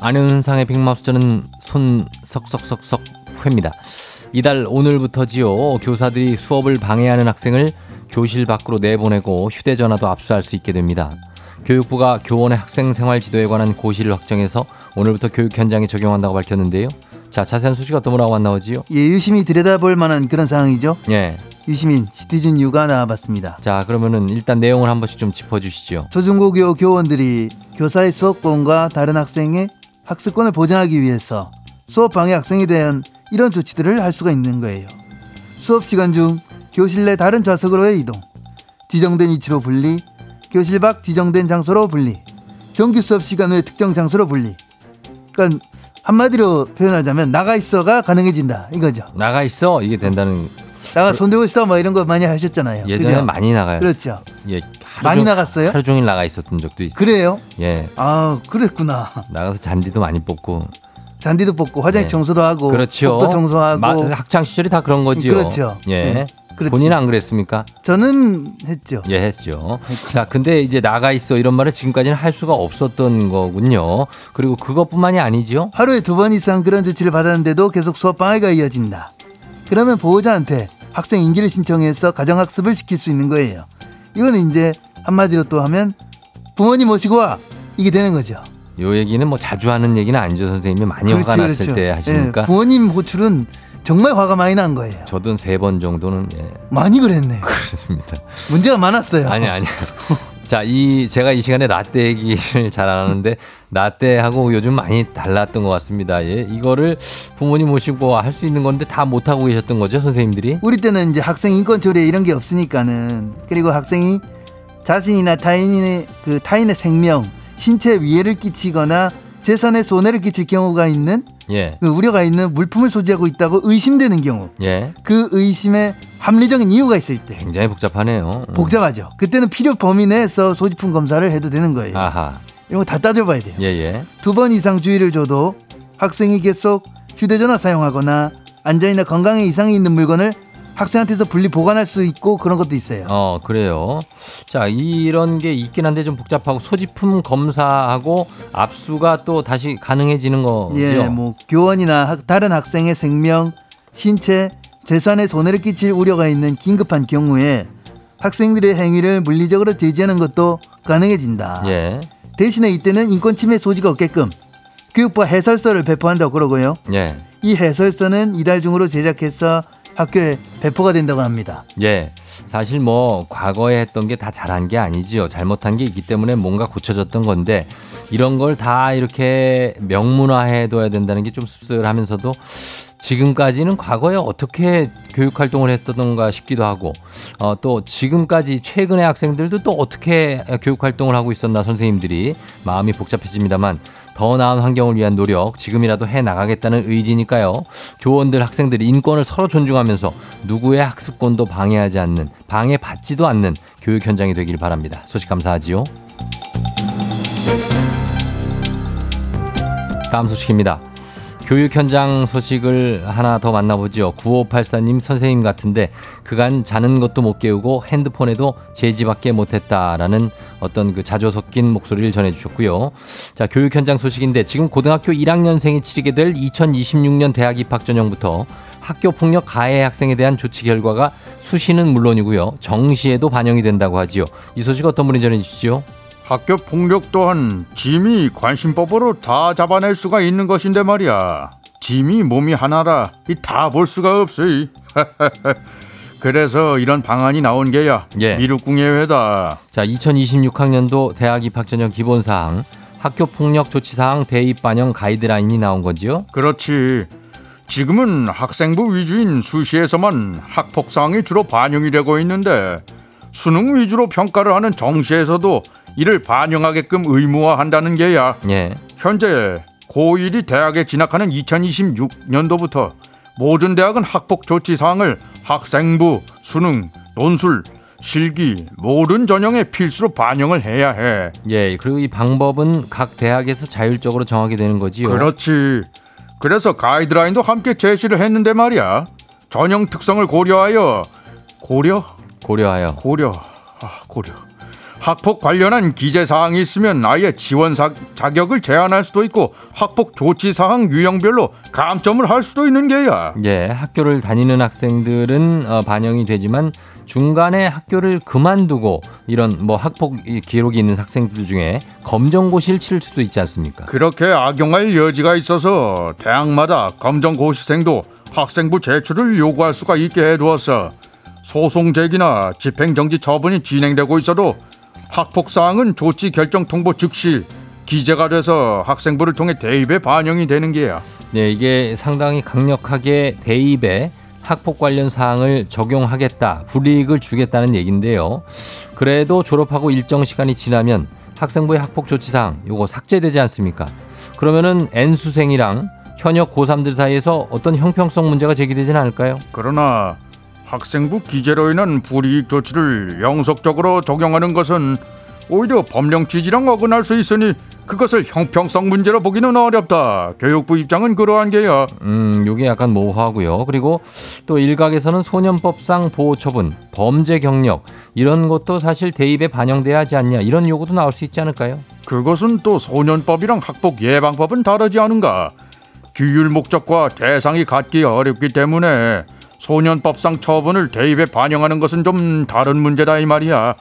Speaker 1: 안윤상의 빅마우스 는손 석석석석 회입니다. 이달 오늘부터지요. 교사들이 수업을 방해하는 학생을 교실 밖으로 내보내고 휴대전화도 압수할 수 있게 됩니다. 교육부가 교원의 학생 생활 지도에 관한 고시를 확정해서 오늘부터 교육 현장에 적용한다고 밝혔는데요. 자, 자세한 소식 어떤 분하고 만나오지요?
Speaker 5: 예, 유심히 들여다볼 만한 그런 상황이죠.
Speaker 1: 예.
Speaker 5: 유시민 시티즌 유가 나와봤습니다.
Speaker 1: 자, 그러면은 일단 내용을 한 번씩 좀 짚어주시죠.
Speaker 5: 초중고교 교원들이 교사의 수업권과 다른 학생의 학습권을 보장하기 위해서 수업 방해 학생에 대한 이런 조치들을 할 수가 있는 거예요. 수업 시간 중 교실 내 다른 좌석으로의 이동, 지정된 위치로 분리, 교실 밖 지정된 장소로 분리, 정규 수업 시간 외 특정 장소로 분리. 그러니까 한마디로 표현하자면 나가 있어가 가능해진다 이거죠.
Speaker 1: 나가 있어 이게 된다는
Speaker 5: 나가 손 들고 있어 뭐 이런 거 많이 하셨잖아요.
Speaker 1: 예전에
Speaker 5: 그죠?
Speaker 1: 많이 나가요.
Speaker 5: 그렇죠.
Speaker 1: 예,
Speaker 5: 많이
Speaker 1: 종-
Speaker 5: 나갔어요?
Speaker 1: 하루 종일 나가 있었던 적도 있어요.
Speaker 5: 그래요?
Speaker 1: 예,
Speaker 5: 아 그랬구나.
Speaker 1: 나가서 잔디도 많이 뽑고.
Speaker 5: 잔디도 뽑고 화장실
Speaker 1: 네.
Speaker 5: 청소도 하고
Speaker 1: 그렇죠.
Speaker 5: 복도 청소하고
Speaker 1: 마- 학창 시절이 다 그런 거지요.
Speaker 5: 그렇죠.
Speaker 1: 예.
Speaker 5: 네. 그렇지.
Speaker 1: 본인은 안 그랬습니까?
Speaker 5: 저는 했죠.
Speaker 1: 예, 했죠. 자, 근데 이제 나가 있어 이런 말을 지금까지는 할 수가 없었던 거군요. 그리고 그것뿐만이 아니죠.
Speaker 5: 하루에 두 번 이상 그런 조치를 받았는데도 계속 수업 방해가 이어진다. 그러면 보호자한테 학생 임기를 신청해서 가정학습을 시킬 수 있는 거예요. 이거는 이제 한마디로 또 하면 부모님 모시고 와 이게 되는 거죠.
Speaker 1: 요 얘기는 뭐 자주 하는 얘기는 아니죠. 선생님이 많이 화가 났을 때 하시니까.
Speaker 5: 예, 부모님 호출은 정말 화가 많이 난 거예요.
Speaker 1: 저도 세 번 정도는 예,
Speaker 5: 많이 그랬네.
Speaker 1: 그렇습니다.
Speaker 5: 문제가 많았어요.
Speaker 1: 아니 아니. 자, 이 제가 이 시간에 라떼 얘기를 잘 안 하는데 라떼하고 요즘 많이 달랐던 것 같습니다. 예, 이거를 부모님 모시고 할 수 있는 건데 다 못 하고 계셨던 거죠, 선생님들이?
Speaker 5: 우리 때는 이제 학생 인권 조례 이런 게 없으니까는 그리고 학생이 자신이나 타인의 그 타인의 생명, 신체 위해를 끼치거나 재산에 손해를 끼칠 경우가 있는
Speaker 1: 예,
Speaker 5: 그 우려가 있는 물품을 소지하고 있다고 의심되는 경우
Speaker 1: 예,
Speaker 5: 그 의심에 합리적인 이유가 있을 때
Speaker 1: 굉장히 복잡하네요. 음.
Speaker 5: 복잡하죠. 그때는 필요 범위 내에서 소지품 검사를 해도 되는 거예요.
Speaker 1: 아하,
Speaker 5: 이런 거 다 따져봐야 돼요.
Speaker 1: 예, 예,
Speaker 5: 두 번 이상 주의를 줘도 학생이 계속 휴대전화 사용하거나 안전이나 건강에 이상이 있는 물건을 학생한테서 분리 보관할 수 있고 그런 것도 있어요.
Speaker 1: 어 그래요. 자, 이런 게 있긴 한데 좀 복잡하고 소지품 검사하고 압수가 또 다시 가능해지는 거죠.
Speaker 5: 예, 뭐 교원이나 학- 다른 학생의 생명, 신체, 재산에 손해를 끼칠 우려가 있는 긴급한 경우에 학생들의 행위를 물리적으로 제지하는 것도 가능해진다.
Speaker 1: 예,
Speaker 5: 대신에 이때는 인권 침해 소지가 없게끔 교육부 해설서를 배포한다고 그러고요.
Speaker 1: 예,
Speaker 5: 이 해설서는 이달 중으로 제작해서 학교에 배포가 된다고 합니다.
Speaker 1: 예. 사실 뭐 과거에 했던 게 다 잘한 게 아니지요. 잘못한 게 있기 때문에 뭔가 고쳐졌던 건데 이런 걸 다 이렇게 명문화해 둬야 된다는 게 좀 씁쓸하면서도 지금까지는 과거에 어떻게 교육 활동을 했던가 싶기도 하고 어, 또 지금까지 최근의 학생들도 또 어떻게 교육 활동을 하고 있었나 선생님들이 마음이 복잡해집니다만 더 나은 환경을 위한 노력 지금이라도 해 나가겠다는 의지니까요. 교원들 학생들 인권을 서로 존중하면서 누구의 학습권도 방해하지 않는 방해받지도 않는 교육 현장이 되길 바랍니다. 소식 감사하지요. 다음 소식입니다. 교육 현장 소식을 하나 더 만나보죠. 9584님 선생님 같은데 그간 자는 것도 못 깨우고 핸드폰에도 제지밖에 못했다라는 어떤 그 자조 섞인 목소리를 전해주셨고요. 자, 교육 현장 소식인데 지금 고등학교 1학년생이 치르게 될 2026년 대학 입학 전형부터 학교 폭력 가해 학생에 대한 조치 결과가 수시는 물론이고요. 정시에도 반영이 된다고 하지요. 이 소식 어떤 분이 전해주시죠?
Speaker 6: 학교 폭력 또한 짐이 관심법으로 다 잡아낼 수가 있는 것인데 말이야. 짐이 몸이 하나라 이 다 볼 수가 없어. 이. 그래서 이런 방안이 나온 게야.
Speaker 1: 예.
Speaker 6: 미륵궁예회다.
Speaker 1: 자, 2026학년도 대학 입학 전형 기본 사항, 학교 폭력 조치 사항 대입 반영 가이드라인이 나온 거지요?
Speaker 6: 그렇지. 지금은 학생부 위주인 수시에서만 학폭 사항이 주로 반영이 되고 있는데 수능 위주로 평가를 하는 정시에서도 이를 반영하게끔 의무화한다는 게야.
Speaker 1: 예.
Speaker 6: 현재 고1이 대학에 진학하는 2026년도부터 모든 대학은 학폭 조치 사항을 학생부, 수능, 논술, 실기 모든 전형에 필수로 반영을 해야 해.
Speaker 1: 예, 그리고 이 방법은 각 대학에서 자율적으로 정하게 되는 거지요.
Speaker 6: 그렇지. 그래서 가이드라인도 함께 제시를 했는데 말이야. 전형 특성을 고려하여 고려
Speaker 1: 고려하여.
Speaker 6: 고려 아 고려 학폭 관련한 기재 사항이 있으면 아예 지원 사, 자격을 제한할 수도 있고 학폭 조치 사항 유형별로 감점을 할 수도 있는 게야.
Speaker 1: 예, 학교를 다니는 학생들은 어, 반영이 되지만 중간에 학교를 그만두고 이런 뭐 학폭 기록이 있는 학생들 중에 검정고시를 치를 수도 있지 않습니까?
Speaker 6: 그렇게 악용할 여지가 있어서 대학마다 검정고시생도 학생부 제출을 요구할 수가 있게 해두었어. 소송 제기나 집행정지 처분이 진행되고 있어도 학폭 사항은 조치 결정 통보 즉시 기재가 돼서 학생부를 통해 대입에 반영이 되는 게야.
Speaker 1: 네, 이게 상당히 강력하게 대입에 학폭 관련 사항을 적용하겠다, 불이익을 주겠다는 얘기인데요. 그래도 졸업하고 일정 시간이 지나면 학생부의 학폭 조치 사항 요거 삭제되지 않습니까? 그러면은 N수생이랑 현역 고3들 사이에서 어떤 형평성 문제가 제기되지는 않을까요?
Speaker 6: 그러나 학생부 기재로 인한 불이익 조치를 영속적으로 적용하는 것은 오히려 법령 취지랑 어긋날 수 있으니 그것을 형평성 문제로 보기는 어렵다. 교육부 입장은 그러한 게야.
Speaker 1: 음, 요게 약간 모호하고요. 그리고 또 일각에서는 소년법상 보호 처분, 범죄 경력 이런 것도 사실 대입에 반영돼야 하지 않냐 이런 요구도 나올 수 있지 않을까요?
Speaker 6: 그것은 또 소년법이랑 학폭 예방법은 다르지 않은가? 규율 목적과 대상이 같기 어렵기 때문에 소년법상 처분을 대입에 반영하는 것은 좀 다른 문제다 이 말이야.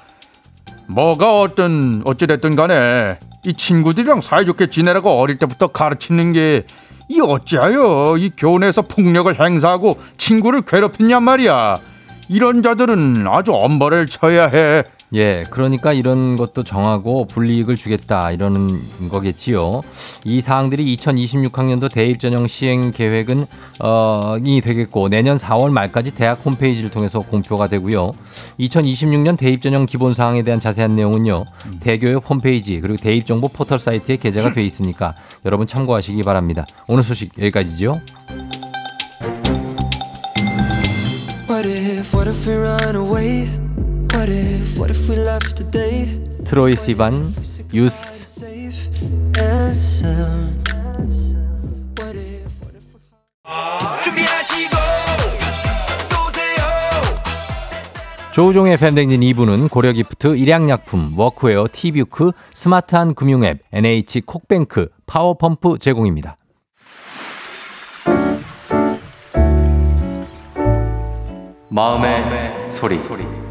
Speaker 6: 뭐가 어떤 어찌됐든 간에 이 친구들이랑 사이좋게 지내라고 어릴 때부터 가르치는 게 이 어찌하여 이 교내에서 폭력을 행사하고 친구를 괴롭혔냔 말이야. 이런 자들은 아주 엄벌을 쳐야 해.
Speaker 1: 예, 그러니까 이런 것도 정하고 불이익을 주겠다 이러는 거겠지요. 이 사항들이 2026학년도 대입 전형 시행 계획은 어이 되겠고 내년 4월 말까지 대학 홈페이지를 통해서 공표가 되고요. 2026년 대입 전형 기본 사항에 대한 자세한 내용은요. 대교육 홈페이지 그리고 대입 정보 포털 사이트에 게재가 돼 있으니까 여러분 참고하시기 바랍니다. 오늘 소식 여기까지죠.
Speaker 7: What if, what if
Speaker 1: 트로이 시반 유스 조우종의 FM대행진 2부는 고려기프트, 일양약품, 워크웨어, 티뷰크, 스마트한 금융앱, NH 콕뱅크, 파워펌프 제공입니다.
Speaker 2: 마음의 소리.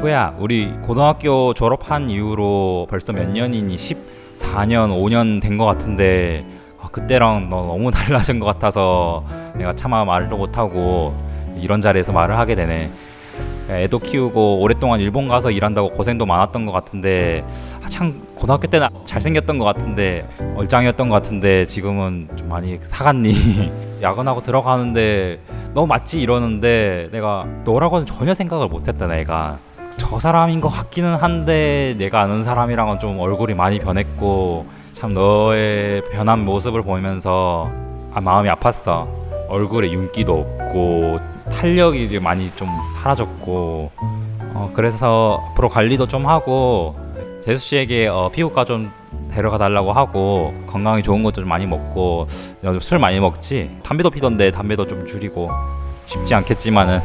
Speaker 8: 친구야, 우리 고등학교 졸업한 이후로 벌써 몇 년이니? 14년, 5년 된 것 같은데 아, 그때랑 너 너무 달라진 것 같아서 내가 차마 말을 못하고 이런 자리에서 말을 하게 되네. 애도 키우고 오랫동안 일본 가서 일한다고 고생도 많았던 것 같은데 아, 참 고등학교 때는 잘생겼던 것 같은데 얼짱이었던 것 같은데 지금은 좀 많이 사갔니 야근하고 들어가는데 너 맞지 이러는데 내가 너라고는 전혀 생각을 못했다 내가 저 사람인 것 같기는 한데 내가 아는 사람이랑은 좀 얼굴이 많이 변했고 참 너의 변한 모습을 보면서 아, 마음이 아팠어. 얼굴에 윤기도 없고 탄력이 많이 좀 사라졌고 어, 그래서 앞으로 관리도 좀 하고 재수 씨에게 어, 피부과 좀 데려가 달라고 하고 건강에 좋은 것도 좀 많이 먹고 너술 많이 먹지? 담배도 피던데 담배도 좀 줄이고. 쉽지 않겠지만은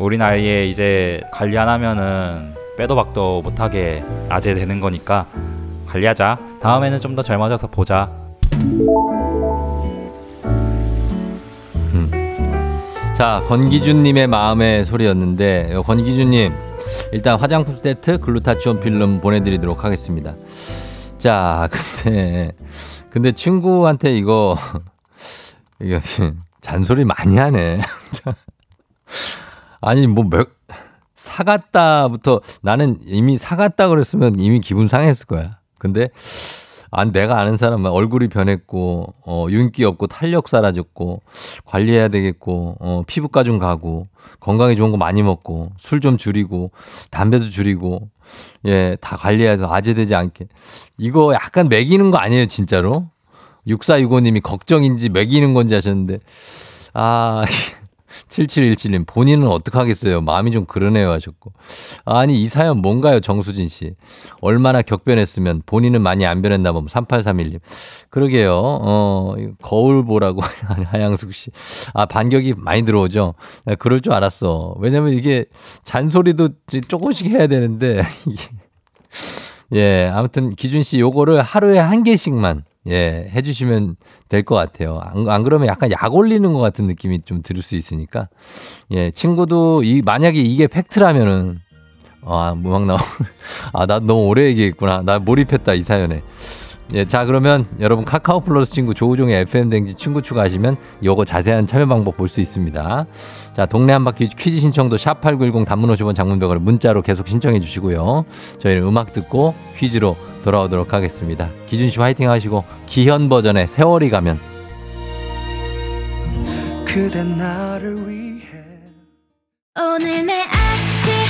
Speaker 8: 우리 나이에 이제 관리 안 하면은 빼도 박도 못하게 낮에 되는 거니까 관리하자 다음에는 좀 더 젊어져서 보자
Speaker 1: 자, 권기준님의 마음의 소리였는데, 요 권기준님, 일단 화장품 세트 글루타치온 필름 보내드리도록 하겠습니다. 자, 근데, 근데 친구한테 이거, 이거, 잔소리 많이 하네. 아니, 뭐, 몇, 사갔다부터 나는 이미 사갔다 그랬으면 이미 기분 상했을 거야. 근데, 아, 내가 아는 사람은 얼굴이 변했고, 어, 윤기 없고, 탄력 사라졌고, 관리해야 되겠고, 어, 피부과 좀 가고, 건강에 좋은 거 많이 먹고, 술 좀 줄이고, 담배도 줄이고, 예, 다 관리해서 아재되지 않게. 이거 약간 매기는 거 아니에요, 진짜로? 6465님이 걱정인지 매기는 건지 하셨는데, 아, 7717님, 본인은 어떡하겠어요? 마음이 좀 그러네요 하셨고. 아니, 이 사연 뭔가요, 정수진 씨? 얼마나 격변했으면 본인은 많이 안 변했나 보면 3831님. 그러게요. 어, 거울 보라고 하양숙 씨. 아, 반격이 많이 들어오죠? 나 그럴 줄 알았어. 왜냐면 이게 잔소리도 조금씩 해야 되는데, 이게. 예, 아무튼 기준 씨 요거를 하루에 한 개씩만 예, 해주시면 될 것 같아요. 안, 안 그러면 약간 약 올리는 것 같은 느낌이 좀 들을 수 있으니까. 예, 친구도 이, 만약에 이게 팩트라면은, 아, 무막 나오, 아, 나 너무 오래 얘기했구나. 나 몰입했다, 이 사연에. 예, 자, 그러면 여러분 카카오 플러스 친구 조우종의 FM댕지 친구 추가하시면 요거 자세한 참여 방법 볼 수 있습니다. 자, 동네 한 바퀴 퀴즈 신청도 샵 8910 단문 50원 장문병을 문자로 계속 신청해 주시고요. 저희는 음악 듣고 퀴즈로 돌아오도록 하겠습니다. 기준 씨 화이팅 하시고 기현 버전의 세월이 가면
Speaker 4: 그대 나를 위해
Speaker 9: 오늘 내 아침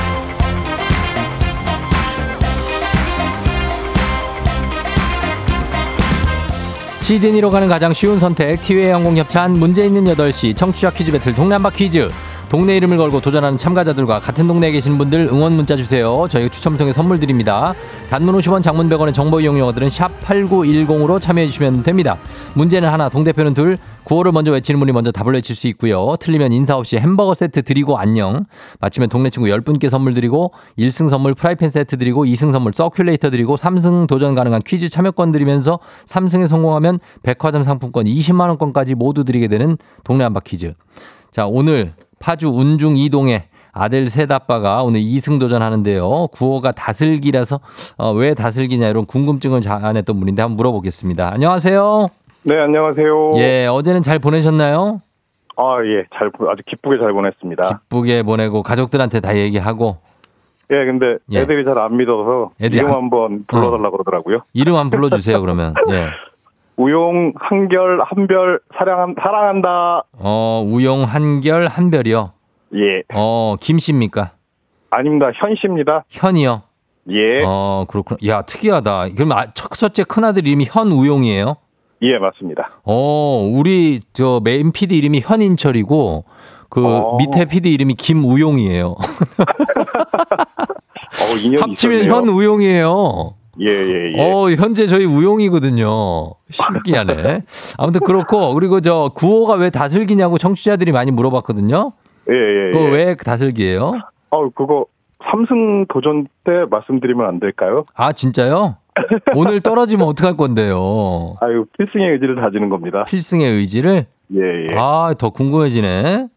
Speaker 1: 시드니로 가는 가장 쉬운 선택 티웨이 항공 협찬 문제 있는 8시 청취자 퀴즈 배틀 동네 한바 퀴즈 동네 이름을 걸고 도전하는 참가자들과 같은 동네에 계신 분들 응원 문자 주세요. 저희가 추첨을 통해 선물 드립니다. 단문 50원 장문 100원의 정보 이용료 드는 샵 8910으로 참여해 주시면 됩니다. 문제는 하나 동대표는 둘 구호를 먼저 외치는 분이 먼저 답을 외칠 수 있고요. 틀리면 인사 없이 햄버거 세트 드리고 안녕. 맞히면 동네 친구 10분께 선물 드리고 1승 선물 프라이팬 세트 드리고 2승 선물 서큘레이터 드리고 3승 도전 가능한 퀴즈 참여권 드리면서 3승에 성공하면 백화점 상품권 20만 원권까지 모두 드리게 되는 동네 한바 퀴즈. 자, 오늘 파주 운중 이동에 아들 셋 아빠가 오늘 2승 도전하는데요. 구호가 다슬기라서 어, 왜 다슬기냐 이런 궁금증을 자아냈던 분인데 한번 물어보겠습니다. 안녕하세요.
Speaker 10: 네, 안녕하세요.
Speaker 1: 예, 어제는 잘 보내셨나요?
Speaker 10: 아, 예, 잘, 보- 아주 기쁘게 잘 보냈습니다.
Speaker 1: 기쁘게 보내고 가족들한테 다 얘기하고
Speaker 10: 예, 근데
Speaker 1: 예.
Speaker 10: 애들이 잘안 믿어서
Speaker 1: 애들이
Speaker 10: 이름
Speaker 1: 안-
Speaker 10: 한번 불러달라고 그러더라고요.
Speaker 1: 이름 한번 불러주세요 그러면. 예.
Speaker 10: 우용, 한결, 한별, 사랑, 사랑한다.
Speaker 1: 어, 우용 한결 한별이요.
Speaker 10: 예,
Speaker 1: 어, 김씨입니까?
Speaker 10: 아닙니다. 현 씨입니다.
Speaker 1: 현이요.
Speaker 10: 예,
Speaker 1: 어, 그렇구나. 야, 특이하다. 그럼 아, 첫, 첫째 큰 아들 이름이 현우용이에요?
Speaker 10: 예, 맞습니다.
Speaker 1: 어, 우리 저 메인 PD 이름이 현인철이고 그
Speaker 10: 어.
Speaker 1: 밑에 PD 이름이 김우용이에요.
Speaker 10: 어,
Speaker 1: 합치면. 현우용이에요.
Speaker 10: 예, 예, 예.
Speaker 1: 어, 현재 저희 우용이거든요. 신기하네. 아무튼 그렇고 그리고 저 구호가 왜 다슬기냐고 청취자들이 많이 물어봤거든요.
Speaker 10: 예, 예,
Speaker 1: 그거
Speaker 10: 예.
Speaker 1: 왜 다슬기예요?
Speaker 10: 어, 그거 삼승 도전 때 말씀드리면 안 될까요?
Speaker 1: 아, 진짜요? 오늘 떨어지면 어떡할 건데요?
Speaker 10: 아유, 필승의 의지를 다지는 겁니다.
Speaker 1: 필승의 의지를?
Speaker 10: 예, 예.
Speaker 1: 아, 더 궁금해지네.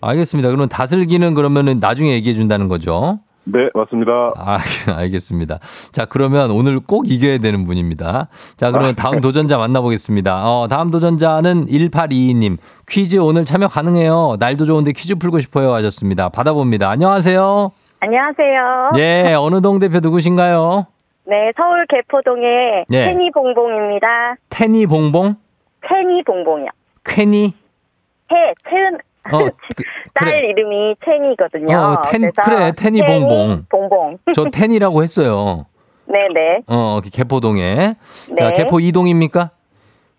Speaker 1: 알겠습니다. 그러면 다슬기는 그러면은 나중에 얘기해 준다는 거죠?
Speaker 10: 네, 맞습니다.
Speaker 1: 아, 알겠습니다. 자, 그러면 오늘 꼭 이겨야 되는 분입니다. 자, 그러면 다음 도전자 만나보겠습니다. 어, 다음 도전자는 1822님. 퀴즈 오늘 참여 가능해요. 날도 좋은데 퀴즈 풀고 싶어요. 하셨습니다. 받아봅니다. 안녕하세요.
Speaker 3: 안녕하세요.
Speaker 1: 예, 어느 동 대표 누구신가요?
Speaker 3: 네, 서울 개포동의
Speaker 1: 예.
Speaker 3: 테니 봉봉입니다.
Speaker 1: 테니 봉봉?
Speaker 3: 테니 봉봉이요.
Speaker 1: 쾌니?
Speaker 3: 해, 채은,
Speaker 1: 어, 그,
Speaker 3: 딸
Speaker 1: 그래.
Speaker 3: 이름이 테니거든요.
Speaker 1: 어, 텐-
Speaker 3: 그래,
Speaker 1: 테니 봉봉.
Speaker 3: 봉봉.
Speaker 1: 저 텐이라고 했어요.
Speaker 3: 네네.
Speaker 1: 어, 개포동에. 자,
Speaker 3: 네.
Speaker 1: 개포 이동입니까?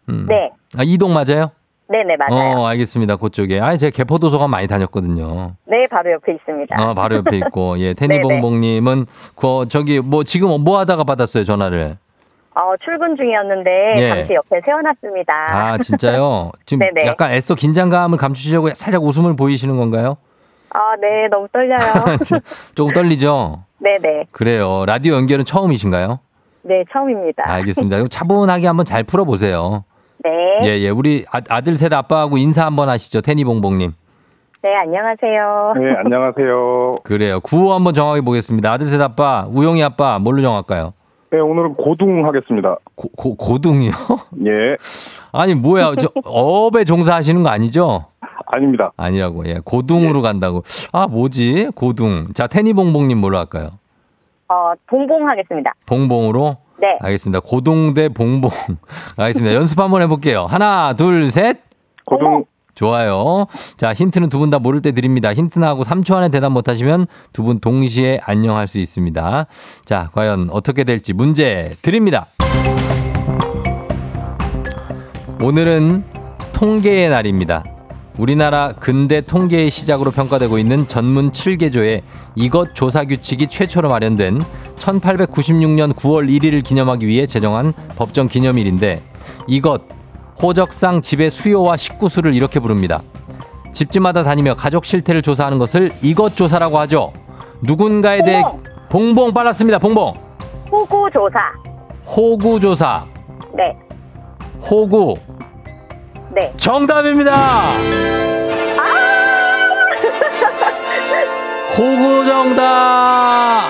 Speaker 1: 음.
Speaker 3: 네.
Speaker 1: 아, 이동 맞아요?
Speaker 3: 네네, 맞아요.
Speaker 1: 어, 알겠습니다. 그쪽에. 아, 제가 개포도서관 많이 다녔거든요.
Speaker 3: 네, 바로 옆에 있습니다.
Speaker 1: 어, 바로 옆에 있고. 예. 테니봉봉님은, 그, 저기, 뭐, 지금 뭐 하다가 받았어요, 전화를?
Speaker 3: 어, 출근 중이었는데
Speaker 1: 예.
Speaker 3: 잠시 옆에 세워놨습니다.
Speaker 1: 아, 진짜요? 지금
Speaker 3: 네네.
Speaker 1: 약간 애써 긴장감을 감추시려고 살짝 웃음을 보이시는 건가요?
Speaker 3: 아, 네, 너무 떨려요.
Speaker 1: 조금 떨리죠?
Speaker 3: 네네.
Speaker 1: 그래요. 라디오 연결은 처음이신가요?
Speaker 3: 네, 처음입니다.
Speaker 1: 알겠습니다. 그럼 차분하게 한번 잘 풀어보세요.
Speaker 3: 네.
Speaker 1: 예, 예. 우리 아, 아들 셋 아빠하고 인사 한번 하시죠. 테니봉봉님.
Speaker 3: 네, 안녕하세요.
Speaker 10: 네, 안녕하세요.
Speaker 1: 그래요. 구호 한번 정하게 보겠습니다. 아들 셋 아빠, 우영이 아빠, 뭘로 정할까요?
Speaker 10: 네, 오늘은 고둥 하겠습니다.
Speaker 1: 고, 고, 고등이요?
Speaker 10: 예.
Speaker 1: 아니, 뭐야. 저, 업에 종사하시는 거 아니죠?
Speaker 10: 아닙니다.
Speaker 1: 아니라고. 예. 고둥으로 간다고. 아, 뭐지? 고둥. 자, 테니봉봉님 뭘로 할까요?
Speaker 11: 어, 봉봉 하겠습니다.
Speaker 1: 봉봉으로?
Speaker 11: 네.
Speaker 1: 알겠습니다. 고동 대 봉봉. 알겠습니다. 연습 한번 해볼게요. 하나, 둘, 셋.
Speaker 10: 고동.
Speaker 1: 좋아요. 자, 힌트는 두 분 다 모를 때 드립니다. 힌트 나하고 3초 안에 대답 못 하시면 두 분 동시에 안녕할 수 있습니다. 자, 과연 어떻게 될지 문제 드립니다. 오늘은 통계의 날입니다. 우리나라 근대 통계의 시작으로 평가되고 있는 전문 7개조의 이것 조사 규칙이 최초로 마련된 1896년 9월 1일을 기념하기 위해 제정한 법정 기념일인데 이것 호적상 집의 수요와 식구 수를 이렇게 부릅니다. 집집마다 다니며 가족 실태를 조사하는 것을 이것 조사라고 하죠. 누군가에 대해 봉봉 빨랐습니다. 봉봉.
Speaker 11: 호구 조사.
Speaker 1: 호구 조사.
Speaker 11: 네.
Speaker 1: 호구.
Speaker 11: 네.
Speaker 1: 정답입니다. 호구 정답.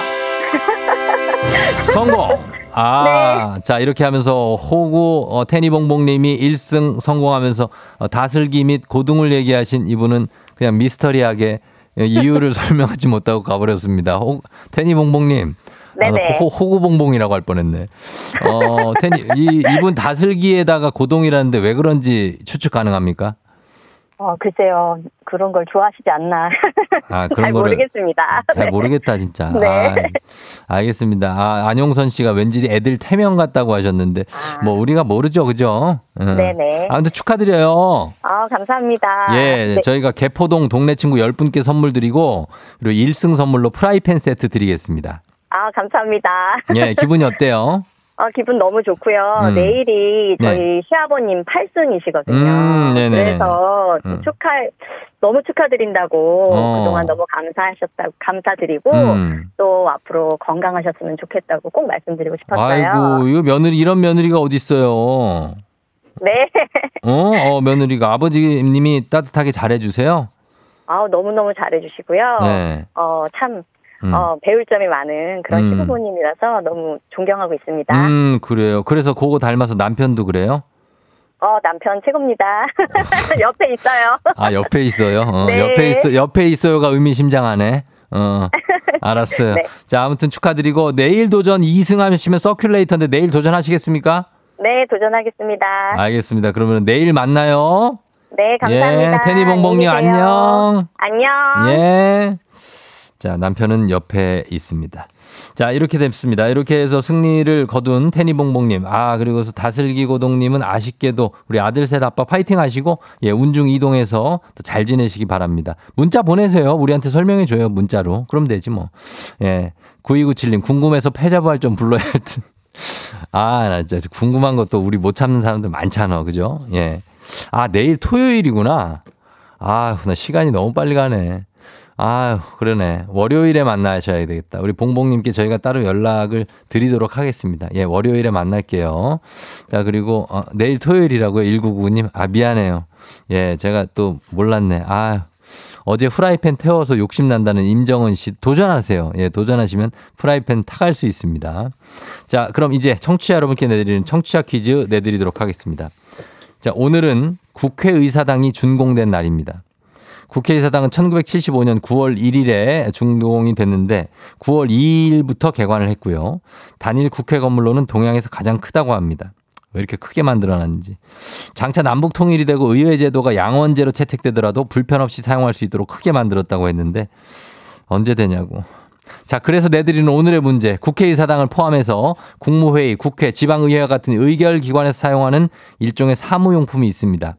Speaker 1: 성공. 아, 자, 이렇게 하면서 호구 어, 테니봉봉님이 1승 성공하면서 어, 다슬기 및 고등을 얘기하신 이분은 그냥 미스터리하게 이유를 설명하지 못하고 가버렸습니다. 호, 테니봉봉님.
Speaker 11: 네네.
Speaker 1: 호, 호구봉봉이라고 할 뻔했네. 어, 테니, 이, 이분 다슬기에다가 고동이라는데 왜 그런지 추측 가능합니까?
Speaker 11: 어, 글쎄요. 그런 걸 좋아하시지 않나.
Speaker 1: 아,
Speaker 11: 잘
Speaker 1: 그런 거를
Speaker 11: 모르겠습니다.
Speaker 1: 잘
Speaker 11: 네.
Speaker 1: 모르겠다 진짜.
Speaker 11: 네.
Speaker 1: 아, 알겠습니다. 아, 안용선 씨가 왠지 애들 태명 같다고 하셨는데 뭐 우리가 모르죠, 그죠? 응.
Speaker 11: 아. 네네.
Speaker 1: 아무튼 축하드려요.
Speaker 11: 아, 감사합니다.
Speaker 1: 예,
Speaker 11: 네.
Speaker 1: 저희가 개포동 동네 친구 10분께 선물 드리고 그리고 1승 선물로 프라이팬 세트 드리겠습니다.
Speaker 11: 아, 감사합니다.
Speaker 1: 예, 기분이 어때요?
Speaker 11: 어, 기분 너무 좋고요.
Speaker 1: 음.
Speaker 11: 내일이 저희
Speaker 1: 네.
Speaker 11: 시아버님 8승이시거든요.
Speaker 1: 음.
Speaker 11: 그래서
Speaker 1: 음.
Speaker 11: 축하, 너무 축하드린다고
Speaker 1: 어.
Speaker 11: 그동안 너무 감사하셨다고, 감사드리고
Speaker 1: 음.
Speaker 11: 또 앞으로 건강하셨으면 좋겠다고 꼭 말씀드리고 싶었어요.
Speaker 1: 아이고, 이거 며느리 이런 며느리가 어디 있어요?
Speaker 11: 네.
Speaker 1: 어, 어, 며느리가 아버지님이 따뜻하게 잘해 주세요.
Speaker 11: 아우, 너무너무 잘해주시고요.
Speaker 1: 네.
Speaker 11: 어, 참,
Speaker 1: 음.
Speaker 11: 어, 배울 점이 많은 그런
Speaker 1: 음.
Speaker 11: 시부모님이라서 너무 존경하고 있습니다.
Speaker 1: 음, 그래요. 그래서 그거 닮아서 남편도 그래요?
Speaker 11: 어, 남편 최고입니다. 옆에 있어요.
Speaker 1: 아, 옆에 있어요. 어,
Speaker 11: 네.
Speaker 1: 옆에 있어, 옆에 있어요가 의미심장하네. 어, 알았어요.
Speaker 11: 네.
Speaker 1: 자, 아무튼 축하드리고 내일 도전 2승 하시면 서큘레이터인데 내일 도전하시겠습니까?
Speaker 11: 네, 도전하겠습니다.
Speaker 1: 알겠습니다. 그러면 내일 만나요.
Speaker 11: 네, 감사합니다.
Speaker 1: 예, 테니봉봉님.
Speaker 11: 안녕.
Speaker 1: 안녕. 예. 자, 남편은 옆에 있습니다. 자, 이렇게 됐습니다. 이렇게 해서 승리를 거둔 테니봉봉님. 아, 그리고 다슬기고동님은 아쉽게도 우리 아들 셋 아빠 파이팅 하시고, 예, 운중 이동해서 또잘 지내시기 바랍니다. 문자 보내세요. 우리한테 설명해줘요. 문자로. 그럼 되지 뭐. 예. 9297님, 궁금해서 패자부활 좀 불러야 할 듯. 아, 나 진짜 궁금한 것도 우리 못 참는 사람들 많잖아. 그죠? 예. 아, 내일 토요일이구나. 아휴, 나 시간이 너무 빨리 가네. 아휴, 그러네. 월요일에 만나셔야 되겠다. 우리 봉봉님께 저희가 따로 연락을 드리도록 하겠습니다. 예, 월요일에 만날게요. 자, 그리고, 어, 내일 토요일이라고요. 1999님. 아, 미안해요. 예, 제가 또 몰랐네. 아휴. 어제 후라이팬 태워서 욕심난다는 임정은 씨 도전하세요. 예, 도전하시면 프라이팬 타갈 수 있습니다. 자, 그럼 이제 청취자 여러분께 내드리는 청취자 퀴즈 내드리도록 하겠습니다. 자, 오늘은 국회의사당이 준공된 날입니다. 국회의사당은 1975년 9월 1일에 준공이 됐는데 9월 2일부터 개관을 했고요. 단일 국회 건물로는 동양에서 가장 크다고 합니다. 왜 이렇게 크게 만들어놨는지. 장차 남북 통일이 되고 의회 제도가 양원제로 채택되더라도 불편 없이 사용할 수 있도록 크게 만들었다고 했는데 언제 되냐고. 자, 그래서 내드리는 오늘의 문제. 국회의사당을 포함해서 국무회의, 국회, 지방의회와 같은 의결 기관에서 사용하는 일종의 사무용품이 있습니다.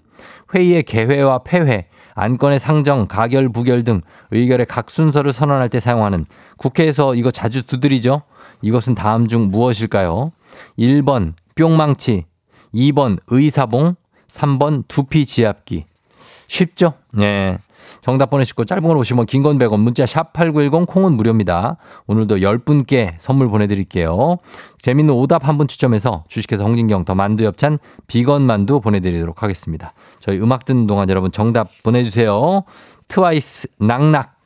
Speaker 1: 회의의 개회와 폐회, 안건의 상정, 가결, 부결 등 의결의 각 순서를 선언할 때 사용하는 국회에서 이거 자주 두드리죠? 이것은 다음 중 무엇일까요? 1번 뿅망치, 2번 의사봉, 3번 두피 지압기. 쉽죠? 예. 정답 보내시고 짧은 걸 오시면 긴 건 100원 문자 샵 8910 콩은 무료입니다. 오늘도 10분께 선물 보내드릴게요. 재밌는 오답 한 분 추첨해서 주식회사 홍진경 더 만두 엽찬 비건 만두 보내드리도록 하겠습니다. 저희 음악 듣는 동안 여러분 정답 보내주세요. 트와이스 낙낙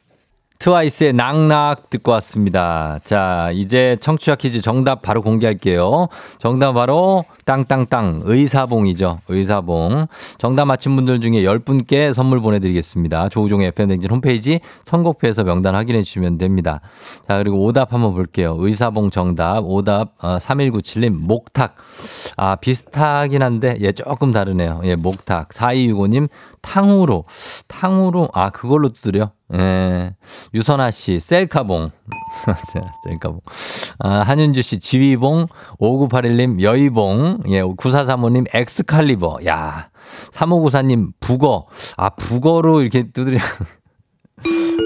Speaker 1: 트와이스의 낙낙 듣고 왔습니다. 자, 이제 청취자 퀴즈 정답 바로 공개할게요. 정답 바로 땅땅땅 의사봉이죠. 의사봉. 정답 맞힌 분들 중에 10분께 선물 보내드리겠습니다. 조우종의 FM댕진 홈페이지 선곡표에서 명단 확인해 주시면 됩니다. 자, 그리고 오답 한번 볼게요. 의사봉 정답. 오답 어, 3197님 목탁. 아, 비슷하긴 한데 예, 조금 다르네요. 예, 목탁. 4265님 탕후루. 탕후루. 아, 그걸로 두드려? 예. 유선아 씨, 셀카봉. 셀카봉. 아, 한윤주 씨, 지휘봉. 5981님, 여의봉. 예, 9435님, 엑스칼리버. 야. 3594님, 북어. 아, 북어로 이렇게 두드려.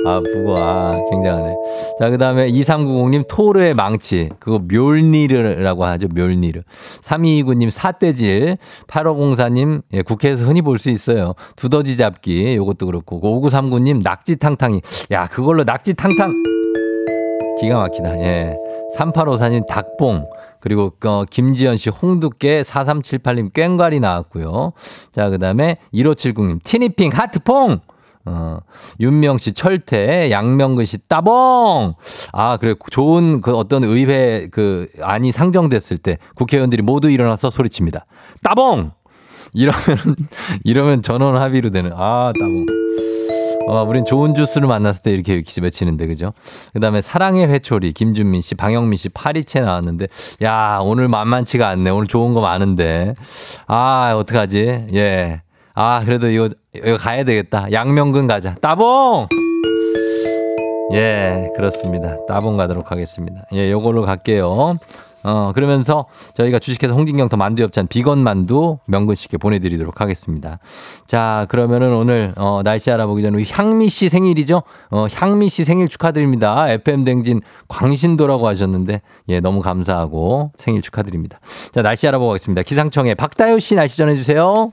Speaker 1: 아, 북어. 아, 굉장하네. 자, 그 다음에 2390님, 토르의 망치. 그거 묠니르라고 하죠. 묠니르. 3229님, 사떼질. 8504님, 예, 국회에서 흔히 볼 수 있어요. 두더지 잡기. 요것도 그렇고. 5939님, 낙지탕탕이. 야, 그걸로 낙지탕탕. 기가 막히다. 예. 3854님, 닭봉. 그리고 어, 김지연 씨 홍두깨 4378님 꽹과리 나왔고요. 자, 그다음에 1570님 티니핑 하트퐁 어, 윤명 씨 철퇴, 양명근 씨 따봉. 아, 그래 좋은 그 어떤 의회 그 안이 상정됐을 때 국회의원들이 모두 일어나서 소리칩니다. 따봉. 이러면 이러면 전원 합의로 되는 아 따봉. 어, 우린 좋은 주스를 만났을 때 이렇게 외치는데, 그죠? 그 다음에 사랑의 회초리, 김준민 씨, 방영민 씨, 파리채 나왔는데, 야, 오늘 만만치가 않네. 오늘 좋은 거 많은데. 아, 어떡하지? 예. 아, 그래도 이거, 이거 가야 되겠다. 양명근 가자. 따봉! 예, 그렇습니다. 따봉 가도록 하겠습니다. 예, 요걸로 갈게요. 어, 그러면서 저희가 주식회사 홍진경 더 만두 엽찬 비건 만두 명근 씨께 보내드리도록 하겠습니다. 자, 그러면은 오늘, 어, 날씨 알아보기 전에 향미 씨 생일이죠? 어, 향미 씨 생일 축하드립니다. FM댕진 광신도라고 하셨는데, 예, 너무 감사하고 생일 축하드립니다. 자, 날씨 알아보고 가겠습니다. 기상청에 박다효 씨 날씨 전해주세요.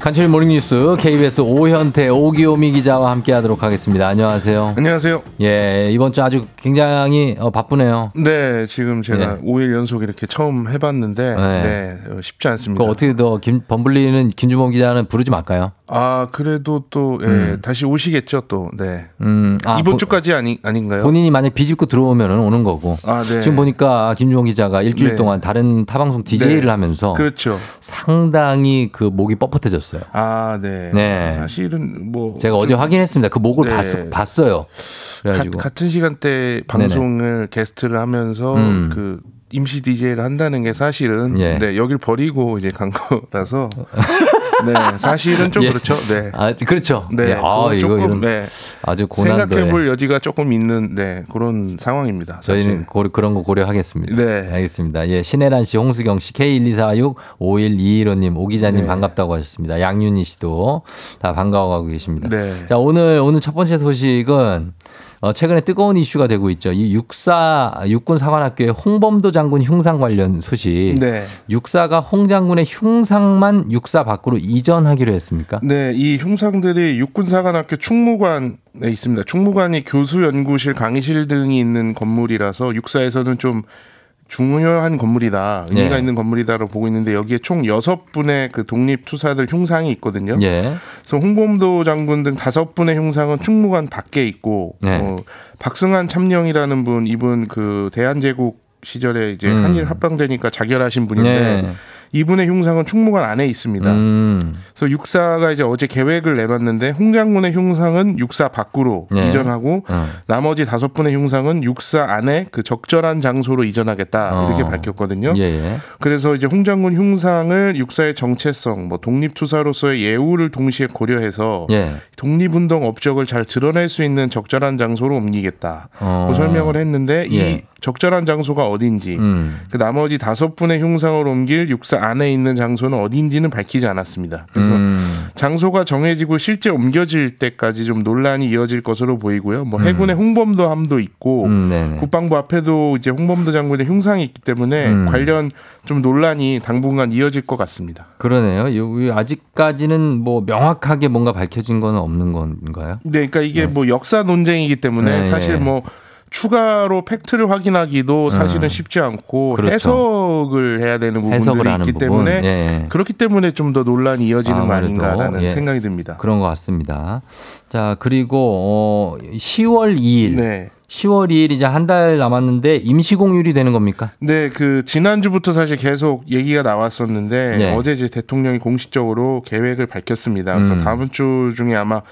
Speaker 1: 간추린 모닝뉴스 KBS 오현태 오기오미 기자와 함께하도록 하겠습니다. 안녕하세요.
Speaker 12: 안녕하세요.
Speaker 1: 예 이번 주 아주 굉장히 어, 바쁘네요.
Speaker 12: 네 지금 제가
Speaker 1: 네.
Speaker 12: 5일 연속 이렇게 처음 해봤는데
Speaker 1: 네.
Speaker 12: 네, 어, 쉽지 않습니다.
Speaker 1: 그 어떻게 더 김, 범블리는 김주범 기자는 부르지 말까요?
Speaker 12: 아 그래도 또 예,
Speaker 1: 음.
Speaker 12: 다시 오시겠죠 또. 네.
Speaker 1: 음, 아,
Speaker 12: 이번
Speaker 1: 보-
Speaker 12: 주까지 아니 아닌가요?
Speaker 1: 본인이 만약 비집고 들어오면 오는 거고.
Speaker 12: 아, 네.
Speaker 1: 지금 보니까 김주원 기자가 일주일
Speaker 12: 네.
Speaker 1: 동안 다른 타방송 DJ를
Speaker 12: 네.
Speaker 1: 하면서
Speaker 12: 그렇죠.
Speaker 1: 상당히 그 목이 뻣뻣해졌어요.
Speaker 12: 아 네.
Speaker 1: 네.
Speaker 12: 사실은 뭐
Speaker 1: 제가 어제 확인했습니다. 그 목을
Speaker 12: 네.
Speaker 1: 봤, 봤어요. 그래가지고.
Speaker 12: 가, 같은 시간대 방송을 게스트를 하면서
Speaker 1: 음.
Speaker 12: 그 임시 DJ를 한다는 게 사실은
Speaker 1: 예.
Speaker 12: 네, 여길 버리고 이제 간 거라서 네, 사실은 좀
Speaker 1: 예.
Speaker 12: 그렇죠. 네.
Speaker 1: 아, 그렇죠.
Speaker 12: 네.
Speaker 1: 예, 아, 이거
Speaker 12: 조금 네.
Speaker 1: 아주 고난도에
Speaker 12: 생각해볼 여지가 조금 있는 네, 그런 상황입니다. 사실.
Speaker 1: 저희는 고려, 그런 거 고려하겠습니다.
Speaker 12: 네.
Speaker 1: 알겠습니다. 예, 신혜란 씨, 홍수경 씨, K1246, 5121호님, 오 기자님
Speaker 12: 네.
Speaker 1: 반갑다고 하셨습니다. 양윤희 씨도 다 반가워하고 계십니다.
Speaker 12: 네.
Speaker 1: 자, 오늘, 오늘 첫 번째 소식은 어, 최근에 뜨거운 이슈가 되고 있죠. 이 육사, 육군 사관학교의 홍범도 장군 흉상 관련 소식.
Speaker 12: 네.
Speaker 1: 육사가 홍 장군의 흉상만 육사 밖으로 이전하기로 했습니까?
Speaker 12: 네, 이 흉상들이 육군 사관학교 충무관에 있습니다. 충무관이 교수 연구실, 강의실 등이 있는 건물이라서 육사에서는 좀 중요한 건물이다, 의미가
Speaker 1: 예.
Speaker 12: 있는 건물이다라고 보고 있는데 여기에 총 여섯 분의 그 독립 투사들 흉상이 있거든요.
Speaker 1: 예.
Speaker 12: 그래서 홍범도 장군 등 다섯 분의 흉상은 충무관 밖에 있고
Speaker 1: 네.
Speaker 12: 어, 박승한 참령이라는 분 이분 그 대한제국 시절에 이제
Speaker 1: 음.
Speaker 12: 한일 합방되니까 자결하신 분인데
Speaker 1: 네.
Speaker 12: 이분의 흉상은 충무관 안에 있습니다.
Speaker 1: 음.
Speaker 12: 그래서 육사가 이제 어제 계획을 내놨는데 홍 장군의 흉상은 육사 밖으로
Speaker 1: 네.
Speaker 12: 이전하고
Speaker 1: 어.
Speaker 12: 나머지 다섯 분의 흉상은 육사 안에 그 적절한 장소로 이전하겠다
Speaker 1: 어.
Speaker 12: 이렇게 밝혔거든요.
Speaker 1: 예, 예.
Speaker 12: 그래서 이제 홍 장군 흉상을 육사의 정체성, 뭐 독립투사로서의 예우를 동시에 고려해서
Speaker 1: 예.
Speaker 12: 독립운동 업적을 잘 드러낼 수 있는 적절한 장소로 옮기겠다.
Speaker 1: 어.
Speaker 12: 그 설명을 했는데 이
Speaker 1: 예.
Speaker 12: 적절한 장소가 어딘지
Speaker 1: 음.
Speaker 12: 그 나머지 다섯 분의 흉상을 옮길 육사 안에 있는 장소는 어딘지는 밝히지 않았습니다. 그래서
Speaker 1: 음.
Speaker 12: 장소가 정해지고 실제 옮겨질 때까지 좀 논란이 이어질 것으로 보이고요. 뭐 해군의 홍범도 함도 있고
Speaker 1: 음.
Speaker 12: 국방부 앞에도 이제 홍범도 장군의 흉상이 있기 때문에
Speaker 1: 음.
Speaker 12: 관련 좀 논란이 당분간 이어질 것 같습니다.
Speaker 1: 그러네요. 요- 아직까지는 뭐 명확하게 뭔가 밝혀진 건 없는 건가요?
Speaker 12: 네, 그러니까 이게 뭐 역사 논쟁이기 때문에
Speaker 1: 네,
Speaker 12: 사실
Speaker 1: 예.
Speaker 12: 뭐 추가로 팩트를 확인하기도 사실은
Speaker 1: 음.
Speaker 12: 쉽지 않고
Speaker 1: 그렇죠.
Speaker 12: 해석을 해야 되는 부분들이 있기
Speaker 1: 부분.
Speaker 12: 때문에
Speaker 1: 예.
Speaker 12: 그렇기 때문에 좀 더 논란이 이어지는 거
Speaker 1: 아무래도,
Speaker 12: 아닌가라는
Speaker 1: 예.
Speaker 12: 생각이 듭니다.
Speaker 1: 그런 것 같습니다. 자, 그리고 어 10월 2일.
Speaker 12: 네.
Speaker 1: 10월 2일 이제 한 달 남았는데 임시 공휴일이 되는 겁니까?
Speaker 12: 네, 그 지난주부터 사실 계속 얘기가 나왔었는데
Speaker 1: 네.
Speaker 12: 어제 이제 대통령이 공식적으로 계획을 밝혔습니다. 그래서
Speaker 1: 음.
Speaker 12: 다음 주 중에 아마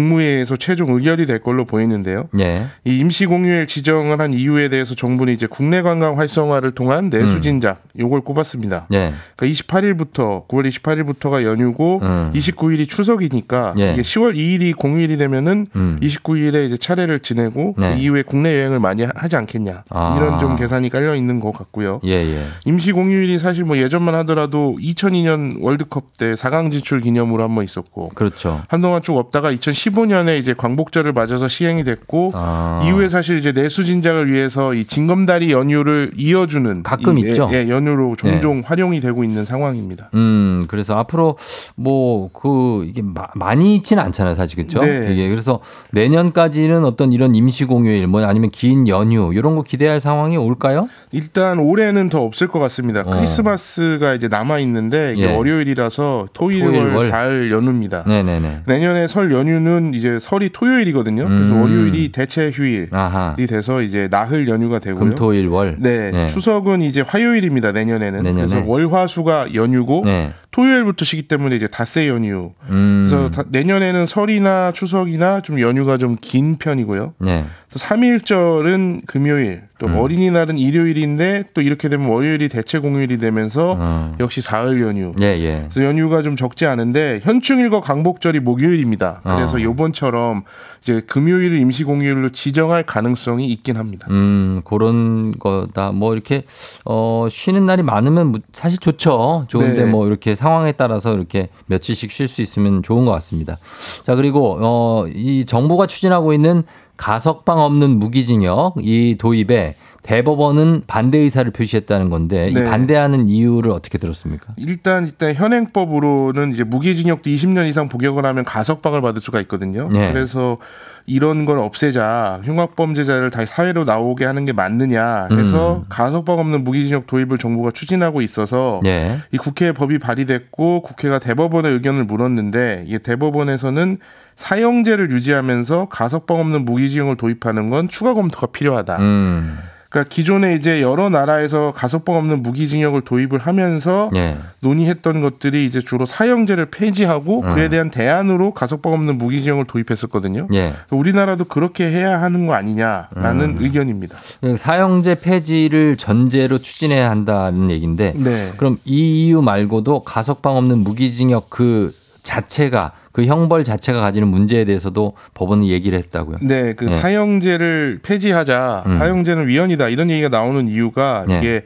Speaker 12: 국무회의에서 최종 의결이 될 걸로 보이는데요.
Speaker 1: 예.
Speaker 12: 이 임시 공휴일 지정을 한 이유에 대해서 정부는 이제 국내 관광 활성화를 통한 내수 진작 요걸 꼽았습니다.
Speaker 1: 예.
Speaker 12: 그러니까 28일부터 9월 28일부터가 연휴고
Speaker 1: 음.
Speaker 12: 29일이 추석이니까
Speaker 1: 예.
Speaker 12: 이게 10월 2일이 공휴일이 되면은
Speaker 1: 음.
Speaker 12: 29일에 이제 차례를 지내고
Speaker 1: 네.
Speaker 12: 그 이후에 국내 여행을 많이 하- 하지 않겠냐
Speaker 1: 아.
Speaker 12: 이런 좀 계산이 깔려 있는 것 같고요.
Speaker 1: 예, 예.
Speaker 12: 임시 공휴일이 사실 뭐 예전만 하더라도 2002년 월드컵 때 4강 진출 기념으로 한 번 있었고
Speaker 1: 그렇죠.
Speaker 12: 한동안 쭉 없다가 2015년에 이제 광복절을 맞아서 시행이 됐고
Speaker 1: 아.
Speaker 12: 이후에 사실 이제 내수 진작을 위해서 이 징검다리 연휴를 이어주는
Speaker 1: 가끔
Speaker 12: 이-
Speaker 1: 있죠.
Speaker 12: 예, 예, 연휴로 종종 활용이 되고 있는 상황입니다.
Speaker 1: 음, 그래서 앞으로 뭐 그 이게 마- 많이 있지는 않잖아요, 사실 그렇죠?
Speaker 12: 네.
Speaker 1: 이게 그래서 내년까지는 어떤 이런 임시 공휴일 뭐 아니면 긴 연휴 이런 거 기대할 상황이 올까요?
Speaker 12: 일단 올해는 더 없을 것 같습니다.
Speaker 1: 어.
Speaker 12: 크리스마스가 이제 남아 있는데 이게
Speaker 1: 예.
Speaker 12: 월요일이라서 토일,
Speaker 1: 토일,
Speaker 12: 월,
Speaker 1: 월.
Speaker 12: 사흘 연휴입니다.
Speaker 1: 네, 네, 네.
Speaker 12: 내년에 설 연휴는 이제 설이 토요일이거든요. 그래서
Speaker 1: 음.
Speaker 12: 월요일이 대체 휴일이
Speaker 1: 아하.
Speaker 12: 돼서 이제 나흘 연휴가 되고요.
Speaker 1: 금토일 월.
Speaker 12: 네,
Speaker 1: 네.
Speaker 12: 추석은 이제 화요일입니다. 내년에는.
Speaker 1: 내년에.
Speaker 12: 그래서 월화수가 연휴고
Speaker 1: 네.
Speaker 12: 토요일부터 쉬기 때문에 이제 닷새 연휴.
Speaker 1: 음.
Speaker 12: 그래서 다- 내년에는 설이나 추석이나 좀 연휴가 좀 긴 편이고요.
Speaker 1: 네.
Speaker 12: 또 3일절은 금요일, 또
Speaker 1: 음.
Speaker 12: 어린이날은 일요일인데 또 이렇게 되면 월요일이 대체 공휴일이 되면서
Speaker 1: 어.
Speaker 12: 역시 사흘 연휴.
Speaker 1: 예, 예.
Speaker 12: 그래서 연휴가 좀 적지 않은데 현충일과 강복절이 목요일입니다. 그래서
Speaker 1: 어.
Speaker 12: 요번처럼 이제 금요일을 임시 공휴일로 지정할 가능성이 있긴 합니다.
Speaker 1: 음, 그런 거다. 뭐 이렇게 어 쉬는 날이 많으면 무- 사실 좋죠. 좋은데
Speaker 12: 네.
Speaker 1: 뭐 이렇게 상황에 따라서 이렇게 며칠씩 쉴 수 있으면 좋은 것 같습니다. 자, 그리고 어이 정부가 추진하고 있는 가석방 없는 무기징역 이 도입에 대법원은 반대 의사를 표시했다는 건데 이
Speaker 12: 네.
Speaker 1: 반대하는 이유를 어떻게 들었습니까?
Speaker 12: 일단 일단 현행법으로는 이제 무기징역도 20년 이상 복역을 하면 가석방을 받을 수가 있거든요.
Speaker 1: 네.
Speaker 12: 그래서 이런 걸 없애자 흉악범죄자를 다시 사회로 나오게 하는 게 맞느냐 해서
Speaker 1: 음.
Speaker 12: 가석방 없는 무기징역 도입을 정부가 추진하고 있어서
Speaker 1: 예.
Speaker 12: 이 국회에 법이 발의됐고 국회가 대법원의 의견을 물었는데 이게 대법원에서는 사형제를 유지하면서 가석방 없는 무기징역을 도입하는 건 추가 검토가 필요하다.
Speaker 1: 음.
Speaker 12: 그러니까 기존에 이제 여러 나라에서 가석방 없는 무기징역을 도입을 하면서
Speaker 1: 예.
Speaker 12: 논의했던 것들이 이제 주로 사형제를 폐지하고
Speaker 1: 음.
Speaker 12: 그에 대한 대안으로 가석방 없는 무기징역을 도입했었거든요.
Speaker 1: 예.
Speaker 12: 우리나라도 그렇게 해야 하는 거 아니냐라는
Speaker 1: 음.
Speaker 12: 의견입니다.
Speaker 1: 사형제 폐지를 전제로 추진해야 한다는 얘기인데
Speaker 12: 네.
Speaker 1: 그럼 이 이유 말고도 가석방 없는 무기징역 그 자체가 그 형벌 자체가 가지는 문제에 대해서도 법원은 얘기를 했다고요.
Speaker 12: 네, 그
Speaker 1: 네.
Speaker 12: 사형제를 폐지하자.
Speaker 1: 음.
Speaker 12: 사형제는 위헌이다. 이런 얘기가 나오는 이유가
Speaker 1: 네.
Speaker 12: 이게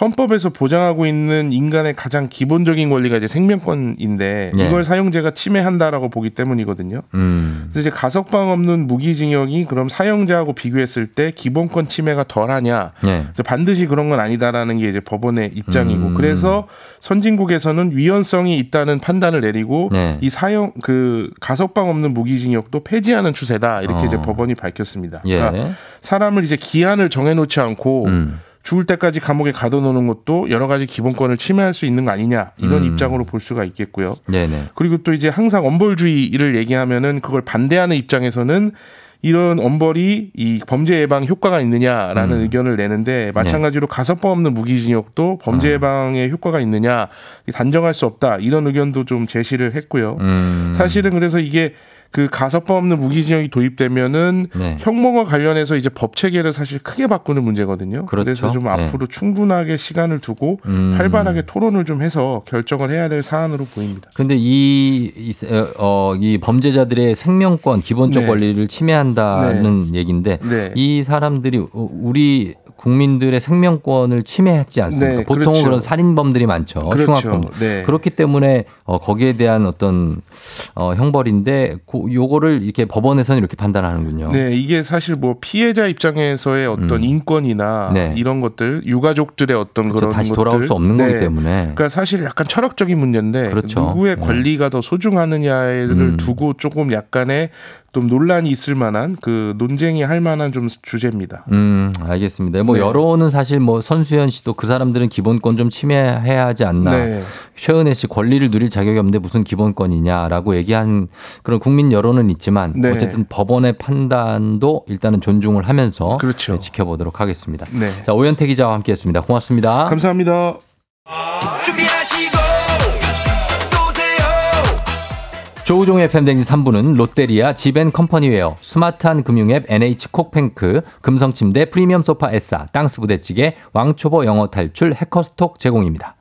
Speaker 12: 헌법에서 보장하고 있는 인간의 가장 기본적인 권리가 이제 생명권인데
Speaker 1: 네.
Speaker 12: 이걸 사형제가 침해한다라고 보기 때문이거든요.
Speaker 1: 음.
Speaker 12: 그래서 이제 가석방 없는 무기징역이 그럼 사형제하고 비교했을 때 기본권 침해가 덜하냐?
Speaker 1: 네.
Speaker 12: 반드시 그런 건 아니다라는 게 이제 법원의 입장이고
Speaker 1: 음.
Speaker 12: 그래서 선진국에서는 위헌성이 있다는 판단을 내리고
Speaker 1: 네.
Speaker 12: 이 사형 그 가석방 없는 무기징역도 폐지하는 추세다 이렇게
Speaker 1: 어.
Speaker 12: 이제 법원이 밝혔습니다.
Speaker 1: 예.
Speaker 12: 그러니까 사람을 이제 기한을 정해놓지 않고
Speaker 1: 음.
Speaker 12: 죽을 때까지 감옥에 가둬놓는 것도 여러 가지 기본권을 침해할 수 있는 거 아니냐 이런
Speaker 1: 음.
Speaker 12: 입장으로 볼 수가 있겠고요.
Speaker 1: 네네.
Speaker 12: 그리고 또 이제 항상 엄벌주의를 얘기하면은 그걸 반대하는 입장에서는 이런 엄벌이 이 범죄 예방 효과가 있느냐라는
Speaker 1: 음.
Speaker 12: 의견을 내는데 마찬가지로 가석방 없는 무기징역도 범죄
Speaker 1: 아.
Speaker 12: 예방에 효과가 있느냐 단정할 수 없다 이런 의견도 좀 제시를 했고요.
Speaker 1: 음.
Speaker 12: 사실은 그래서 이게 그 가석방 없는 무기징역이 도입되면은
Speaker 1: 네.
Speaker 12: 형무와 관련해서 이제 법 체계를 사실 크게 바꾸는 문제거든요.
Speaker 1: 그렇죠.
Speaker 12: 래서좀
Speaker 1: 네.
Speaker 12: 앞으로 충분하게 시간을 두고
Speaker 1: 음.
Speaker 12: 활발하게 토론을 좀 해서 결정을 해야 될 사안으로 보입니다.
Speaker 1: 근데 이, 이, 어, 이 범죄자들의 생명권, 기본적
Speaker 12: 네.
Speaker 1: 권리를 침해한다는 얘기인데
Speaker 12: 네.
Speaker 1: 이 사람들이 우- 우리 국민들의 생명권을 침해하지 않습니까?
Speaker 12: 네,
Speaker 1: 보통은
Speaker 12: 그렇죠.
Speaker 1: 그런 살인범들이 많죠.
Speaker 12: 그렇죠.
Speaker 1: 흉악범.
Speaker 12: 네.
Speaker 1: 그렇기 때문에 어, 거기에 대한 어떤 어, 형벌인데 고, 요거를 이렇게 법원에서는 이렇게 판단하는군요.
Speaker 12: 네, 이게 사실 뭐 피해자 입장에서의 어떤
Speaker 1: 음.
Speaker 12: 인권이나
Speaker 1: 네.
Speaker 12: 이런 것들, 유가족들의 어떤
Speaker 1: 그렇죠.
Speaker 12: 그런
Speaker 1: 다시
Speaker 12: 것들
Speaker 1: 돌아올 수 없는
Speaker 12: 네.
Speaker 1: 거기 때문에.
Speaker 12: 그러니까 사실 약간 철학적인 문제인데
Speaker 1: 그렇죠.
Speaker 12: 누구의
Speaker 1: 네.
Speaker 12: 권리가 더 소중하느냐를
Speaker 1: 음.
Speaker 12: 두고 조금 약간의 좀 논란이 있을 만한 그 논쟁이 할 만한 좀 주제입니다.
Speaker 1: 음, 알겠습니다. 뭐
Speaker 12: 네.
Speaker 1: 여론은 사실 뭐 선수현 씨도 그 사람들은 기본권 좀 침해해야 하지 않나.
Speaker 12: 네.
Speaker 1: 최은혜 씨 권리를 누릴 자격이 없는데 무슨 기본권이냐라고 얘기한 그런 국민 여론은 있지만
Speaker 12: 네.
Speaker 1: 어쨌든 법원의 판단도 일단은 존중을 하면서
Speaker 12: 그렇죠.
Speaker 1: 네, 지켜보도록 하겠습니다.
Speaker 12: 네.
Speaker 1: 자, 오현태 기자와 함께했습니다. 고맙습니다.
Speaker 12: 감사합니다.
Speaker 1: 조우종의 팬댕지 3부는 롯데리아 지벤컴퍼니웨어 스마트한 금융앱 NH콕뱅크 금성침대 프리미엄 소파 에싸 땅스 부대찌개 왕초보 영어 탈출 해커스톡 제공입니다.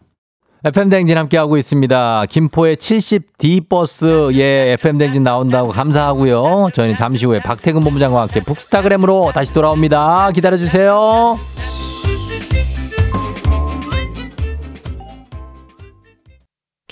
Speaker 1: FM댕진 함께하고 있습니다. 김포의 70D 버스에 FM댕진 나온다고 감사하고요. 저희는 잠시 후에 박태근 본부장과 함께 북스타그램으로 다시 돌아옵니다. 기다려주세요.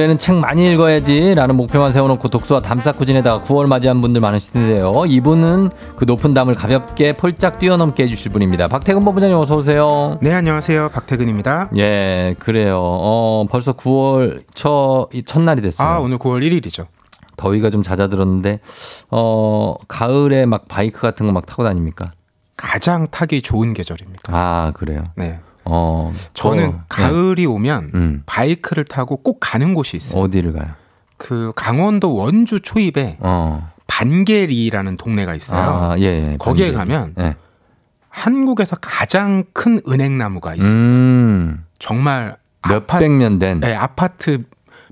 Speaker 1: 올해는 책 많이 읽어야지 라는 목표만 세워놓고 독서와 담 쌓고 지내다가 9월 맞이한 분들 많으실 텐데요. 이분은 그 높은 담을 가볍게 폴짝 뛰어넘게 해주실 분입니다. 박태근 본부장님 어서 오세요.
Speaker 13: 네, 안녕하세요. 박태근입니다.
Speaker 1: 예, 그래요. 어, 벌써 9월 첫, 이 첫날이 됐어요.
Speaker 13: 아, 오늘 9월 1일이죠.
Speaker 1: 더위가 좀 잦아들었는데, 어, 가을에 막 바이크 같은 거 막 타고 다닙니까?
Speaker 13: 가장 타기 좋은 계절입니다.
Speaker 1: 아, 그래요.
Speaker 13: 네.
Speaker 1: 어,
Speaker 13: 저는
Speaker 1: 어,
Speaker 13: 가을이 오면
Speaker 1: 음.
Speaker 13: 바이크를 타고 꼭 가는 곳이 있어요.
Speaker 1: 어디를 가요?
Speaker 13: 그 강원도 원주 초입에
Speaker 1: 어.
Speaker 13: 반계리라는 동네가 있어요.
Speaker 1: 아, 예, 예.
Speaker 13: 거기에
Speaker 1: 반대로.
Speaker 13: 가면
Speaker 1: 예.
Speaker 13: 한국에서 가장 큰 은행나무가 있어요.
Speaker 1: 음,
Speaker 13: 정말
Speaker 1: 몇백 년 된.
Speaker 13: 네, 아파트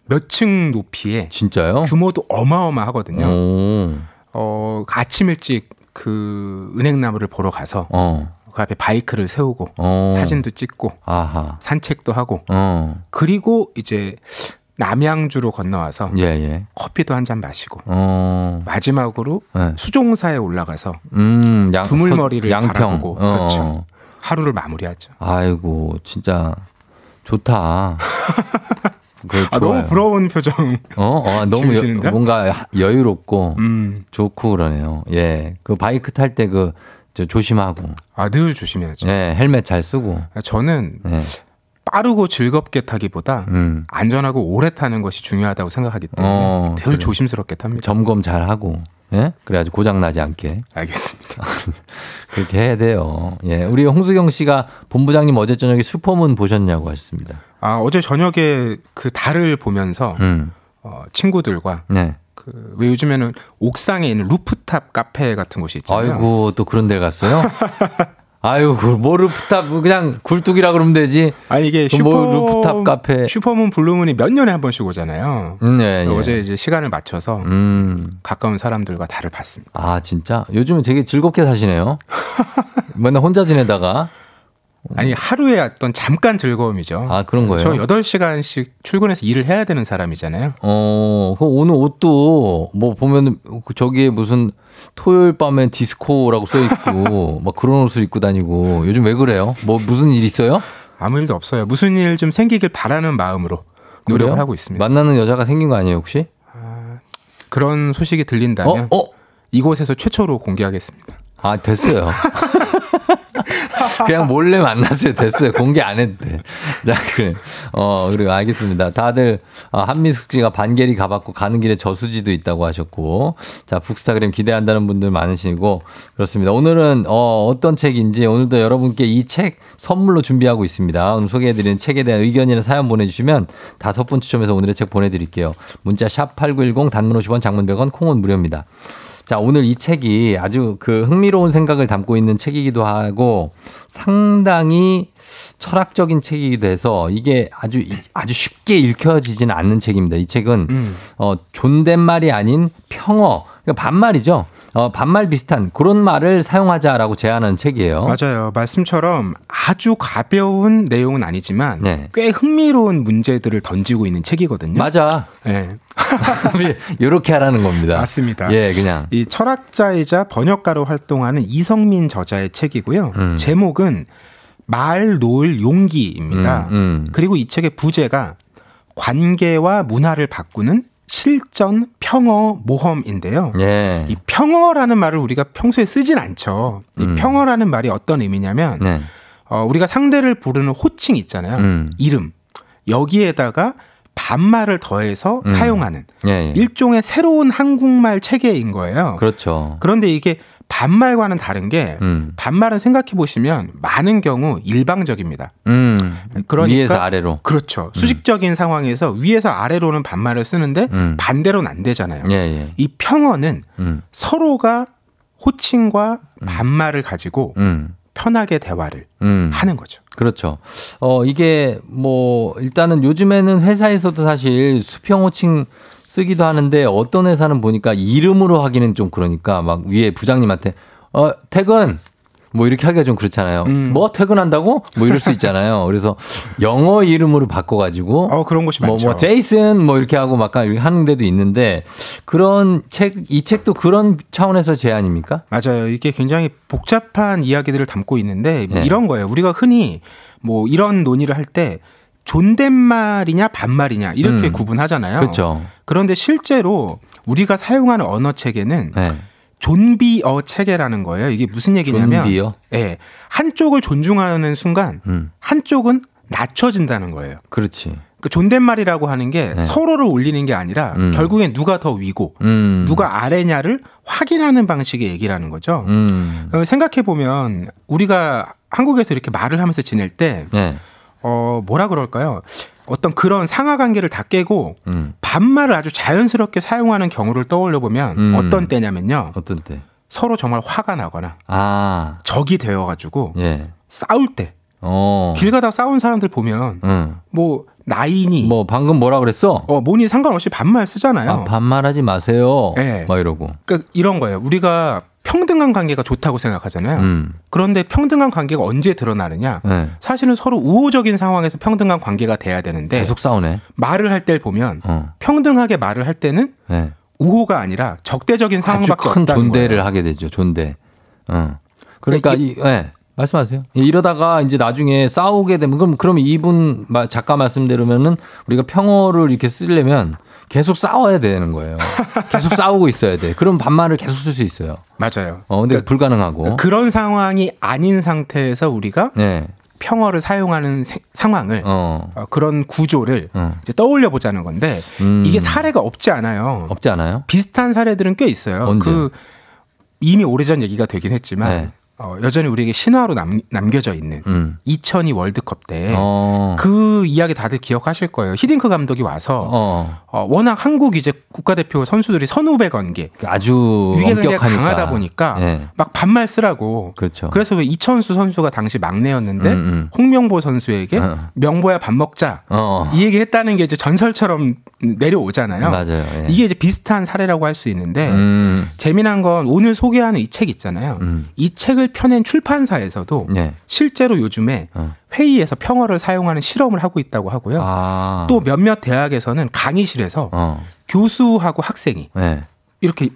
Speaker 13: 몇 층 높이에
Speaker 1: 진짜요?
Speaker 13: 규모도 어마어마하거든요.
Speaker 1: 오.
Speaker 13: 어, 아침 일찍 그 은행나무를 보러 가서
Speaker 1: 어.
Speaker 13: 그 앞에 바이크를 세우고
Speaker 1: 어.
Speaker 13: 사진도 찍고
Speaker 1: 아하.
Speaker 13: 산책도 하고
Speaker 1: 어.
Speaker 13: 그리고 이제 남양주로 건너와서
Speaker 1: 예, 예.
Speaker 13: 커피도 한 잔 마시고
Speaker 1: 어.
Speaker 13: 마지막으로
Speaker 1: 네.
Speaker 13: 수종사에 올라가서
Speaker 1: 음, 양,
Speaker 13: 두물머리를
Speaker 1: 서- 양평.
Speaker 13: 바라보고
Speaker 1: 어.
Speaker 13: 그렇죠. 하루를 마무리하죠.
Speaker 1: 아이고, 진짜 좋다. 그
Speaker 13: 아. 너무 부러운 표정.
Speaker 1: 어, 어 너무 여? 뭔가 하- 여유롭고
Speaker 13: 음.
Speaker 1: 좋고 그러네요. 예. 그 바이크 탈 때 그 조심하고.
Speaker 13: 아, 늘 조심해야죠.
Speaker 1: 예, 헬멧 잘 쓰고.
Speaker 13: 저는
Speaker 1: 예.
Speaker 13: 빠르고 즐겁게 타기보다
Speaker 1: 음.
Speaker 13: 안전하고 오래 타는 것이 중요하다고 생각하기 때문에
Speaker 1: 어,
Speaker 13: 늘
Speaker 1: 그래.
Speaker 13: 조심스럽게 탑니다.
Speaker 1: 점검 잘 하고. 예? 그래야지 고장 나지 않게.
Speaker 13: 알겠습니다.
Speaker 1: 그렇게 해야 돼요. 예. 우리 홍수경 씨가 본부장님 어제 저녁에 슈퍼문 보셨냐고 하셨습니다.
Speaker 13: 아, 어제 저녁에 그 달을 보면서
Speaker 1: 음.
Speaker 13: 어, 친구들과
Speaker 1: 네.
Speaker 13: 그 왜 요즘에는 옥상에 있는 루프 탑 카페 같은 곳이 있잖아요.
Speaker 1: 아이고, 또 그런 데 갔어요? 아유, 뭐 루프탑 그냥 굴뚝이라 그러면 되지.
Speaker 13: 아니 이게
Speaker 1: 그
Speaker 13: 슈퍼
Speaker 1: 뭐 루프탑 카페.
Speaker 13: 슈퍼문 블루문이 몇 년에 한 번씩 오잖아요.
Speaker 1: 음, 예, 예.
Speaker 13: 어제 이제 시간을 맞춰서
Speaker 1: 음.
Speaker 13: 가까운 사람들과 달을 봤습니다.
Speaker 1: 아, 진짜? 요즘은 되게 즐겁게 사시네요. 맨날 혼자 지내다가.
Speaker 13: 아니 하루에 어떤 잠깐 즐거움이죠.
Speaker 1: 아, 그런 거예요?
Speaker 13: 저 8시간씩 출근해서 일을 해야 되는 사람이잖아요.
Speaker 1: 어, 그 오늘 옷도 뭐 보면은 그 저기에 무슨 토요일 밤엔 디스코라고 써 있고 막 그런 옷을 입고 다니고 요즘 왜 그래요? 뭐 무슨 일 있어요?
Speaker 13: 아무 일도 없어요. 무슨 일 좀 생기길 바라는 마음으로 노력을
Speaker 1: 그래요?
Speaker 13: 하고 있습니다.
Speaker 1: 만나는 여자가 생긴 거 아니에요 혹시?
Speaker 13: 그런 소식이 들린다면
Speaker 1: 어? 어?
Speaker 13: 이곳에서 최초로 공개하겠습니다.
Speaker 1: 아 됐어요. 그냥 몰래 만났어요. 됐어요. 공개 안 해도 돼. 자, 그래. 어, 그리고 알겠습니다. 다들, 아, 한미숙 씨가 반개리 가봤고 가는 길에 저수지도 있다고 하셨고. 자, 북스타그램 기대한다는 분들 많으시고. 그렇습니다. 오늘은, 어, 어떤 책인지 오늘도 여러분께 이 책 선물로 준비하고 있습니다. 오늘 소개해 드리는 책에 대한 의견이나 사연 보내 주시면 다섯 분 추첨해서 오늘의 책 보내 드릴게요. 문자 샵 8910 단문 50원 장문 100원 콩은 무료입니다. 자, 오늘 이 책이 아주 그 흥미로운 생각을 담고 있는 책이기도 하고 상당히 철학적인 책이기도 해서 이게 아주 아주 쉽게 읽혀지지는 않는 책입니다. 이 책은 어 존댓말이 아닌 평어 그러니까 반말이죠. 어 반말 비슷한 그런 말을 사용하자라고 제안하는 책이에요.
Speaker 13: 맞아요. 말씀처럼 아주 가벼운 내용은 아니지만
Speaker 1: 네.
Speaker 13: 꽤 흥미로운 문제들을 던지고 있는 책이거든요.
Speaker 1: 맞아.
Speaker 13: 네.
Speaker 1: 이렇게 하라는 겁니다.
Speaker 13: 맞습니다.
Speaker 1: 예, 그냥
Speaker 13: 이 철학자이자 번역가로 활동하는 이성민 저자의 책이고요.
Speaker 1: 음.
Speaker 13: 제목은 말 놓을 용기입니다.
Speaker 1: 음, 음.
Speaker 13: 그리고 이 책의 부제가 관계와 문화를 바꾸는 실전 평어 모험인데요.
Speaker 1: 예.
Speaker 13: 이 평어라는 말을 우리가 평소에 쓰진 않죠. 이
Speaker 1: 음.
Speaker 13: 평어라는 말이 어떤 의미냐면
Speaker 1: 네.
Speaker 13: 어, 우리가 상대를 부르는 호칭 있잖아요.
Speaker 1: 음.
Speaker 13: 이름. 여기에다가 반말을 더해서
Speaker 1: 음.
Speaker 13: 사용하는
Speaker 1: 예, 예.
Speaker 13: 일종의 새로운 한국말 체계인 거예요.
Speaker 1: 그렇죠.
Speaker 13: 그런데 이게 반말과는 다른 게
Speaker 1: 음.
Speaker 13: 반말은 생각해 보시면 많은 경우 일방적입니다.
Speaker 1: 음.
Speaker 13: 그러니까
Speaker 1: 위에서 아래로.
Speaker 13: 그렇죠. 수직적인 상황에서 위에서 아래로는 반말을 쓰는데
Speaker 1: 음.
Speaker 13: 반대로는 안 되잖아요.
Speaker 1: 예, 예.
Speaker 13: 이 평어는
Speaker 1: 음.
Speaker 13: 서로가 호칭과 반말을 가지고
Speaker 1: 음.
Speaker 13: 편하게 대화를
Speaker 1: 음.
Speaker 13: 하는 거죠.
Speaker 1: 그렇죠. 어, 이게 뭐, 일단은 요즘에는 회사에서도 사실 수평 호칭 쓰기도 하는데 어떤 회사는 보니까 이름으로 하기는 좀 그러니까 막 위에 부장님한테 어, 퇴근! 뭐 이렇게 하기가 좀 그렇잖아요.
Speaker 13: 음.
Speaker 1: 뭐 퇴근한다고? 뭐 이럴 수 있잖아요. 그래서 영어 이름으로 바꿔가지고
Speaker 13: 어 그런 곳이
Speaker 1: 뭐,
Speaker 13: 많죠.
Speaker 1: 뭐, 제이슨 뭐 이렇게 하고 막 하는 데도 있는데 그런 책, 이 책도 그런 차원에서 제안입니까?
Speaker 13: 맞아요. 이게 굉장히 복잡한 이야기들을 담고 있는데 뭐
Speaker 1: 네.
Speaker 13: 이런 거예요. 우리가 흔히 뭐 이런 논의를 할때 존댓말이냐 반말이냐 이렇게
Speaker 1: 음.
Speaker 13: 구분하잖아요.
Speaker 1: 그렇죠.
Speaker 13: 그런데 실제로 우리가 사용하는 언어 체계는
Speaker 1: 네.
Speaker 13: 존비어 체계라는 거예요. 이게 무슨 얘기냐면
Speaker 1: 존비어?
Speaker 13: 예. 한쪽을 존중하는 순간
Speaker 1: 음.
Speaker 13: 한쪽은 낮춰진다는 거예요.
Speaker 1: 그렇지.
Speaker 13: 그 존댓말이라고 하는 게
Speaker 1: 네.
Speaker 13: 서로를 올리는 게 아니라
Speaker 1: 음.
Speaker 13: 결국엔 누가 더 위고
Speaker 1: 음.
Speaker 13: 누가 아래냐를 확인하는 방식의 얘기라는 거죠.
Speaker 1: 음.
Speaker 13: 생각해 보면 우리가 한국에서 이렇게 말을 하면서 지낼 때
Speaker 1: 네.
Speaker 13: 어, 뭐라 그럴까요? 어떤 그런 상하 관계를 다 깨고
Speaker 1: 음.
Speaker 13: 반말을 아주 자연스럽게 사용하는 경우를 떠올려 보면
Speaker 1: 음.
Speaker 13: 어떤 때냐면요.
Speaker 1: 어떤 때?
Speaker 13: 서로 정말 화가 나거나
Speaker 1: 아.
Speaker 13: 적이 되어 가지고
Speaker 1: 예.
Speaker 13: 싸울 때
Speaker 1: 어.
Speaker 13: 길 가다 싸운 사람들 보면
Speaker 1: 응.
Speaker 13: 뭐 나이니
Speaker 1: 뭐 방금 뭐라 그랬어?
Speaker 13: 어 뭐니 상관없이 반말 쓰잖아요.
Speaker 1: 아, 반말하지 마세요.
Speaker 13: 네.
Speaker 1: 막 이러고.
Speaker 13: 그러니까 이런 거예요. 우리가 평등한 관계가 좋다고 생각하잖아요.
Speaker 1: 음.
Speaker 13: 그런데 평등한 관계가 언제 드러나느냐?
Speaker 1: 네.
Speaker 13: 사실은 서로 우호적인 상황에서 평등한 관계가 돼야 되는데
Speaker 1: 계속 싸우네.
Speaker 13: 말을 할 때 보면
Speaker 1: 어.
Speaker 13: 평등하게 말을 할 때는
Speaker 1: 네.
Speaker 13: 우호가 아니라 적대적인 상황밖에
Speaker 1: 큰
Speaker 13: 없다는
Speaker 1: 존대를
Speaker 13: 거예요.
Speaker 1: 하게 되죠. 존대. 어. 그러니까
Speaker 13: 근데
Speaker 1: 이, 예. 말씀하세요. 이러다가 이제 나중에 싸우게 되면 그럼 그럼 이분 마- 작가 말씀대로면은 우리가 평어를 이렇게 쓰려면 계속 싸워야 되는 거예요. 계속 싸우고 있어야 돼. 그럼 반말을 계속 쓸 수 있어요.
Speaker 13: 맞아요.
Speaker 1: 어, 근데 불가능하고.
Speaker 13: 그러니까 그런 상황이 아닌 상태에서 우리가
Speaker 1: 네.
Speaker 13: 평어를 사용하는 세- 상황을
Speaker 1: 어.
Speaker 13: 어, 그런 구조를
Speaker 1: 어.
Speaker 13: 떠올려 보자는 건데
Speaker 1: 음.
Speaker 13: 이게 사례가 없지 않아요.
Speaker 1: 없지 않아요?
Speaker 13: 비슷한 사례들은 꽤 있어요.
Speaker 1: 언제?
Speaker 13: 그 이미 오래전 얘기가 되긴 했지만
Speaker 1: 네.
Speaker 13: 어, 여전히 우리에게 신화로 남, 남겨져 있는
Speaker 1: 음.
Speaker 13: 2002 월드컵 때
Speaker 1: 어.
Speaker 13: 그 이야기 다들 기억하실 거예요. 히딩크 감독이 와서
Speaker 1: 어.
Speaker 13: 어, 워낙 한국 이제 국가대표 선수들이 선후배 관계
Speaker 1: 아주
Speaker 13: 위계 관계가
Speaker 1: 엄격하니까.
Speaker 13: 강하다 보니까
Speaker 1: 예.
Speaker 13: 막 반말 쓰라고.
Speaker 1: 그렇죠.
Speaker 13: 그래서 왜 이천수 선수가 당시 막내였는데
Speaker 1: 음, 음.
Speaker 13: 홍명보 선수에게
Speaker 1: 어.
Speaker 13: 명보야 밥 먹자
Speaker 1: 어.
Speaker 13: 이 얘기 했다는 게 이제 전설처럼 내려오잖아요.
Speaker 1: 맞아요. 예.
Speaker 13: 이게 이제 비슷한 사례라고 할 수 있는데
Speaker 1: 음.
Speaker 13: 재미난 건 오늘 소개하는 이 책 있잖아요.
Speaker 1: 음.
Speaker 13: 이 책을 펴낸 출판사에서도
Speaker 1: 예.
Speaker 13: 실제로 요즘에
Speaker 1: 어.
Speaker 13: 회의에서 평어를 사용하는 실험을 하고 있다고 하고요.
Speaker 1: 아.
Speaker 13: 또 몇몇 대학에서는 강의실에서
Speaker 1: 어.
Speaker 13: 교수하고 학생이
Speaker 1: 예.
Speaker 13: 이렇게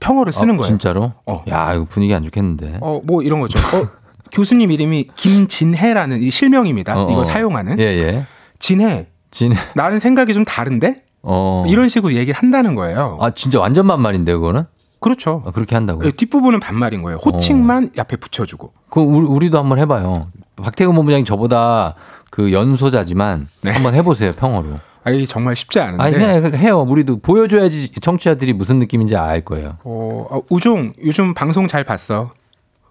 Speaker 13: 평어를 쓰는
Speaker 1: 아,
Speaker 13: 거예요.
Speaker 1: 진짜로? 야, 이거 분위기 안 좋겠는데.
Speaker 13: 어, 뭐 이런 거죠. 어, 교수님 이름이 김진혜라는 이 실명입니다.
Speaker 1: 어,
Speaker 13: 이거
Speaker 1: 어.
Speaker 13: 사용하는.
Speaker 1: 예, 예.
Speaker 13: 진혜.
Speaker 1: 진혜.
Speaker 13: 나는 생각이 좀 다른데?
Speaker 1: 어.
Speaker 13: 이런 식으로 얘기를 한다는 거예요.
Speaker 1: 아, 진짜 완전 반말인데, 그거는?
Speaker 13: 그렇죠.
Speaker 1: 아, 그렇게 한다고요?
Speaker 13: 예, 뒷부분은 반말인 거예요. 호칭만 앞에 붙여주고.
Speaker 1: 그 우리, 우리도 한번 해봐요. 박태근 본부장이 저보다 그 연소자지만 한번 해보세요 평어로.
Speaker 13: 아니 정말 쉽지 않은데.
Speaker 1: 아니 해, 해요. 우리도 보여줘야지 청취자들이 무슨 느낌인지 알 거예요.
Speaker 13: 어, 어, 우종 요즘 방송 잘 봤어.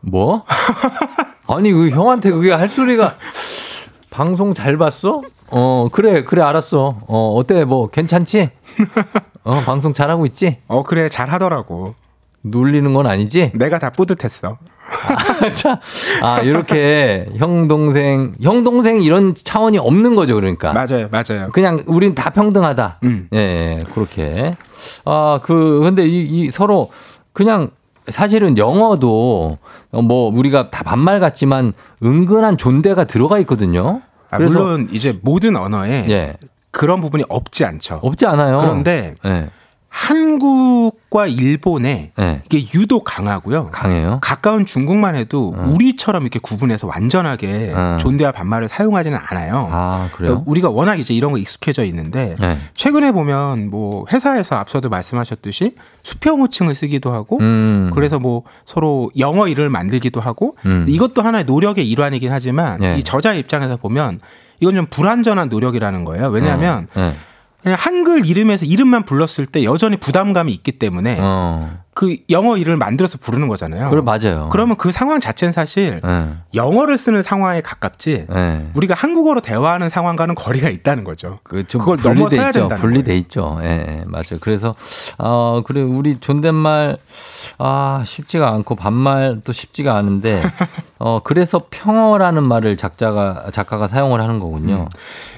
Speaker 1: 뭐? 아니 그 형한테 그게 할 소리가 방송 잘 봤어? 어 그래 그래 알았어. 어 어때 뭐 괜찮지? 어 방송 잘하고 있지?
Speaker 13: 어 그래 잘 하더라고.
Speaker 1: 놀리는 건 아니지?
Speaker 13: 내가 다 뿌듯했어.
Speaker 1: 자, 아 이렇게 형 동생 형 동생 이런 차원이 없는 거죠 그러니까.
Speaker 13: 맞아요, 맞아요.
Speaker 1: 그냥 우린 다 평등하다.
Speaker 13: 음.
Speaker 1: 예, 예, 그렇게. 아, 그, 근데 이, 이 서로 그냥 사실은 영어도 뭐 우리가 다 반말 같지만 은근한 존대가 들어가 있거든요.
Speaker 13: 아, 물론 이제 모든 언어에
Speaker 1: 예.
Speaker 13: 그런 부분이 없지 않죠.
Speaker 1: 없지 않아요.
Speaker 13: 그런데
Speaker 1: 예.
Speaker 13: 한국과 일본에
Speaker 1: 예.
Speaker 13: 이게 유독 강하고요.
Speaker 1: 강해요.
Speaker 13: 가까운 중국만 해도
Speaker 1: 어.
Speaker 13: 우리처럼 이렇게 구분해서 완전하게
Speaker 1: 어.
Speaker 13: 존대와 반말을 사용하지는 않아요.
Speaker 1: 아, 그래요?
Speaker 13: 우리가 워낙 이제 이런 거 익숙해져 있는데
Speaker 1: 예.
Speaker 13: 최근에 보면 뭐 회사에서 앞서도 말씀하셨듯이 수평 호칭을 쓰기도 하고
Speaker 1: 음.
Speaker 13: 그래서 뭐 서로 영어 일을 만들기도 하고
Speaker 1: 음.
Speaker 13: 이것도 하나의 노력의 일환이긴 하지만
Speaker 1: 예.
Speaker 13: 이 저자 입장에서 보면 이건 좀 불완전한 노력이라는 거예요. 왜냐하면
Speaker 1: 예.
Speaker 13: 그냥 한글 이름에서 이름만 불렀을 때 여전히 부담감이 있기 때문에
Speaker 1: 어.
Speaker 13: 그 영어 이름을 만들어서 부르는 거잖아요.
Speaker 1: 그래 맞아요.
Speaker 13: 그러면 그 상황 자체는 사실
Speaker 1: 예.
Speaker 13: 영어를 쓰는 상황에 가깝지
Speaker 1: 예.
Speaker 13: 우리가 한국어로 대화하는 상황과는 거리가 있다는 거죠.
Speaker 1: 그좀
Speaker 13: 그걸
Speaker 1: 분리돼 있죠. 분리돼 있죠. 예, 예, 맞아요. 그래서 어 그래 우리 존댓말 아 쉽지가 않고 반말도 쉽지가 않은데 어 그래서 평어라는 말을 작자가 작가가 사용을 하는 거군요.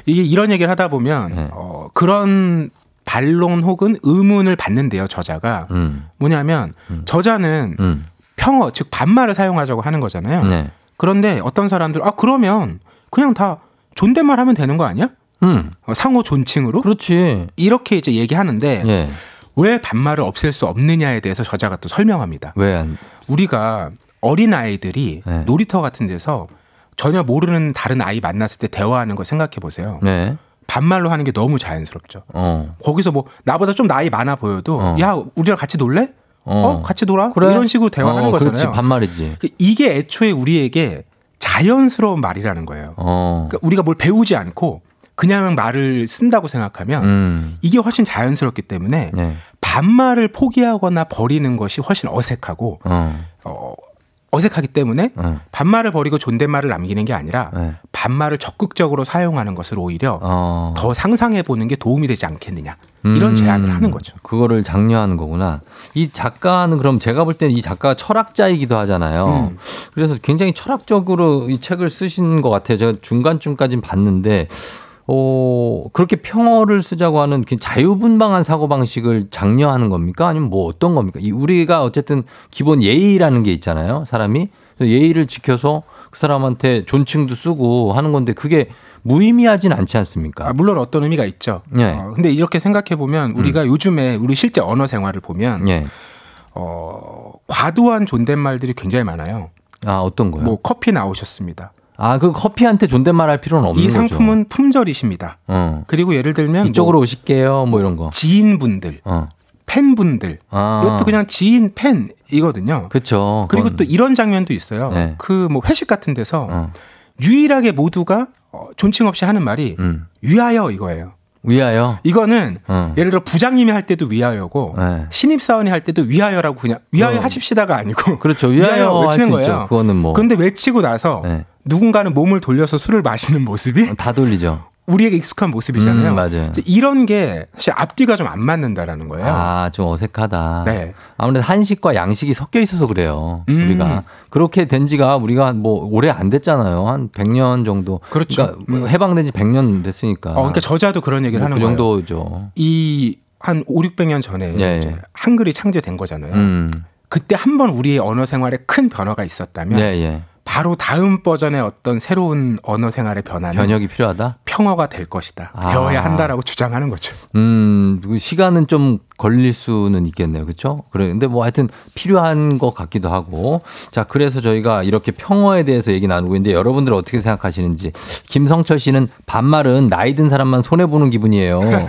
Speaker 13: 이게 이런 얘기를 하다 보면
Speaker 1: 네.
Speaker 13: 어, 그런 반론 혹은 의문을 받는데요. 저자가
Speaker 1: 음.
Speaker 13: 뭐냐면 저자는
Speaker 1: 음.
Speaker 13: 평어 즉 반말을 사용하자고 하는 거잖아요.
Speaker 1: 네.
Speaker 13: 그런데 어떤 사람들 아 그러면 그냥 다 존댓말 하면 되는 거 아니야?
Speaker 1: 음.
Speaker 13: 어, 상호 존칭으로?
Speaker 1: 그렇지.
Speaker 13: 이렇게 이제 얘기하는데
Speaker 1: 예.
Speaker 13: 왜 반말을 없앨 수 없느냐에 대해서 저자가 또 설명합니다.
Speaker 1: 왜 안?
Speaker 13: 우리가 어린 아이들이
Speaker 1: 네.
Speaker 13: 놀이터 같은 데서 전혀 모르는 다른 아이 만났을 때 대화하는 거 생각해 보세요.
Speaker 1: 네.
Speaker 13: 반말로 하는 게 너무 자연스럽죠.
Speaker 1: 어.
Speaker 13: 거기서 뭐 나보다 좀 나이 많아 보여도
Speaker 1: 어.
Speaker 13: 야 우리랑 같이 놀래? 어,
Speaker 1: 어.
Speaker 13: 같이 놀아?
Speaker 1: 그래?
Speaker 13: 이런 식으로 대화하는
Speaker 1: 어,
Speaker 13: 거잖아요.
Speaker 1: 그렇지. 반말이지.
Speaker 13: 그 이게 애초에 우리에게 자연스러운 말이라는 거예요.
Speaker 1: 어.
Speaker 13: 그러니까 우리가 뭘 배우지 않고 그냥 말을 쓴다고 생각하면
Speaker 1: 음.
Speaker 13: 이게 훨씬 자연스럽기 때문에
Speaker 1: 네.
Speaker 13: 반말을 포기하거나 버리는 것이 훨씬 어색하고
Speaker 1: 어.
Speaker 13: 어, 어색하기 때문에
Speaker 1: 어.
Speaker 13: 반말을 버리고 존댓말을 남기는 게 아니라
Speaker 1: 네.
Speaker 13: 반말을 적극적으로 사용하는 것을 오히려
Speaker 1: 어.
Speaker 13: 더 상상해 보는 게 도움이 되지 않겠느냐 이런
Speaker 1: 음,
Speaker 13: 제안을 하는 거죠.
Speaker 1: 그거를 장려하는 거구나. 이 작가는 그럼 제가 볼 때는 이 작가가 철학자이기도 하잖아요.
Speaker 13: 음.
Speaker 1: 그래서 굉장히 철학적으로 이 책을 쓰신 것 같아요. 제가 중간쯤까지는 봤는데, 어, 그렇게 평어를 쓰자고 하는 그 자유분방한 사고방식을 장려하는 겁니까? 아니면 뭐 어떤 겁니까? 이 우리가 어쨌든 기본 예의라는 게 있잖아요. 사람이. 예의를 지켜서 그 사람한테 존칭도 쓰고 하는 건데 그게 무의미하진 않지 않습니까?
Speaker 13: 아, 물론 어떤 의미가 있죠.
Speaker 1: 예.
Speaker 13: 어, 근데 이렇게 생각해 보면 우리가 요즘에 우리 실제 언어 생활을 보면
Speaker 1: 예.
Speaker 13: 어, 과도한 존댓말들이 굉장히 많아요.
Speaker 1: 아, 어떤 거요?
Speaker 13: 뭐 커피 나오셨습니다.
Speaker 1: 아, 그 커피한테 존댓말 할 필요는 없는
Speaker 13: 이
Speaker 1: 거죠.
Speaker 13: 상품은 품절이십니다.
Speaker 1: 어.
Speaker 13: 그리고 예를 들면
Speaker 1: 이쪽으로
Speaker 13: 뭐
Speaker 1: 오실게요. 뭐 이런 거.
Speaker 13: 지인분들,
Speaker 1: 어.
Speaker 13: 팬분들
Speaker 1: 아.
Speaker 13: 이것도 그냥 지인 팬이거든요.
Speaker 1: 그렇죠.
Speaker 13: 그리고 또 이런 장면도 있어요.
Speaker 1: 네.
Speaker 13: 그뭐 회식 같은 데서
Speaker 1: 어.
Speaker 13: 유일하게 모두가 어, 존칭 없이 하는 말이
Speaker 1: 음.
Speaker 13: 위하여 이거예요.
Speaker 1: 위하여.
Speaker 13: 이거는
Speaker 1: 어.
Speaker 13: 예를 들어 부장님이 할 때도 위하여고
Speaker 1: 네.
Speaker 13: 신입 사원이 할 때도 위하여라고 그냥 위하여
Speaker 1: 어.
Speaker 13: 하십시다가 아니고
Speaker 1: 그렇죠. 위하여
Speaker 13: 외치는
Speaker 1: 할수
Speaker 13: 거예요.
Speaker 1: 있죠. 그거는 뭐.
Speaker 13: 근데 외치고 나서
Speaker 1: 네.
Speaker 13: 누군가는 몸을 돌려서 술을 마시는 모습이
Speaker 1: 다 돌리죠.
Speaker 13: 우리에게 익숙한 모습이잖아요.
Speaker 1: 음, 맞아요.
Speaker 13: 이런 게 사실 앞뒤가 좀 안 맞는다라는 거예요.
Speaker 1: 아, 좀 어색하다.
Speaker 13: 네.
Speaker 1: 아무래도 한식과 양식이 섞여 있어서 그래요.
Speaker 13: 음.
Speaker 1: 우리가. 그렇게 된 지가 우리가 뭐 오래 안 됐잖아요. 한 100년 정도.
Speaker 13: 그렇죠.
Speaker 1: 러니까 해방된 지 100년 됐으니까.
Speaker 13: 어, 그러니까 저자도 그런 얘기를
Speaker 1: 뭐
Speaker 13: 하는
Speaker 1: 그
Speaker 13: 거예요.
Speaker 1: 정도죠.
Speaker 13: 이 한 5, 600년 전에
Speaker 1: 예, 예.
Speaker 13: 한글이 창제된 거잖아요.
Speaker 1: 음.
Speaker 13: 그때 한 번 우리의 언어 생활에 큰 변화가 있었다면
Speaker 1: 예, 예.
Speaker 13: 바로 다음 버전의 어떤 새로운 언어 생활의 변화는
Speaker 1: 변혁이 필요하다?
Speaker 13: 평화가 될 것이다.
Speaker 1: 아.
Speaker 13: 되어야 한다라고 주장하는 거죠.
Speaker 1: 음, 그 시간은 좀 걸릴 수는 있겠네요. 그렇죠? 그래. 근데 뭐 하여튼 필요한 것 같기도 하고. 자, 그래서 저희가 이렇게 평화에 대해서 얘기 나누고 있는데 여러분들 어떻게 생각하시는지. 김성철 씨는 반말은 나이 든 사람만 손해 보는 기분이에요.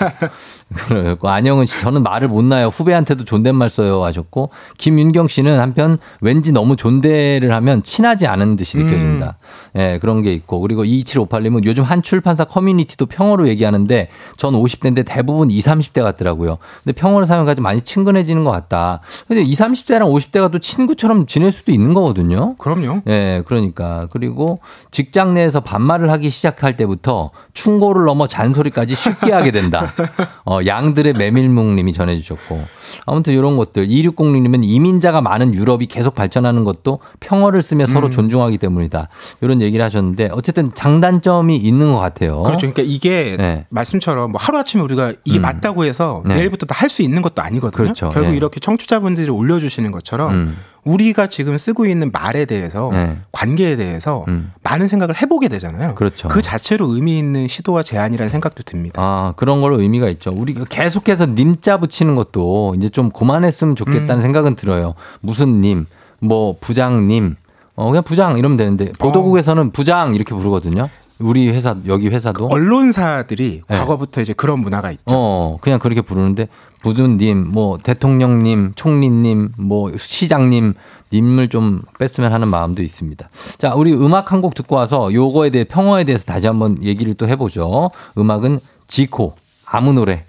Speaker 1: 그리고 안영은 씨 저는 말을 못 나요. 후배한테도 존댓말 써요 하셨고 김윤경 씨는 한편 왠지 너무 존대를 하면 친하지 않은 듯이 느껴진다. 예, 그런 게 있고 그리고 2758님은 요즘 한 출판사 커뮤니티도 평어로 얘기하는데 전 50대인데 대부분 20, 30대 같더라고요. 근데 평어를 사용하지 많이 친근해지는 것 같다. 근데 20, 30대랑 50대가 또 친구처럼 지낼 수도 있는 거거든요.
Speaker 13: 그럼요.
Speaker 1: 예, 그러니까. 그리고 직장 내에서 반말을 하기 시작할 때부터 충고를 넘어 잔소리까지 쉽게 하게 된다. 어, 양들의 메밀묵 님이 전해주셨고. 아무튼 이런 것들. 2606님은 이민자가 많은 유럽이 계속 발전하는 것도 평어를 쓰며 서로
Speaker 13: 음.
Speaker 1: 존중하기 때문이다. 이런 얘기를 하셨는데 어쨌든 장단점이 있는 것 같아요.
Speaker 13: 그렇죠. 그러니까 이게
Speaker 1: 네.
Speaker 13: 말씀처럼 뭐 하루아침에 우리가 이게
Speaker 1: 음.
Speaker 13: 맞다고 해서
Speaker 1: 네.
Speaker 13: 내일부터 다 할 수 있는 것도 아니거든요.
Speaker 1: 그렇죠.
Speaker 13: 결국
Speaker 1: 네.
Speaker 13: 이렇게 청취자분들이 올려주시는 것처럼
Speaker 1: 음.
Speaker 13: 우리가 지금 쓰고 있는 말에 대해서
Speaker 1: 네.
Speaker 13: 관계에 대해서
Speaker 1: 음.
Speaker 13: 많은 생각을 해보게 되잖아요.
Speaker 1: 그렇죠.
Speaker 13: 그 자체로 의미 있는 시도와 제안이라는 생각도 듭니다.
Speaker 1: 아, 그런 걸로 의미가 있죠. 우리가 계속해서 님자 붙이는 것도 이제 좀 그만했으면 좋겠다는
Speaker 13: 음.
Speaker 1: 생각은 들어요. 무슨 님, 뭐 부장님, 어, 그냥 부장 이러면 되는데 보도국에서는 부장 이렇게 부르거든요. 우리 회사, 여기 회사도.
Speaker 13: 언론사들이
Speaker 1: 네.
Speaker 13: 과거부터 이제 그런 문화가 있죠.
Speaker 1: 어, 그냥 그렇게 부르는데 부준님, 뭐 대통령님, 총리님, 뭐 시장님, 님을 좀 뺐으면 하는 마음도 있습니다. 자, 우리 음악 한 곡 듣고 와서 요거에 대해 평어에 대해서 다시 한번 얘기를 또 해보죠. 음악은 지코 아무 노래.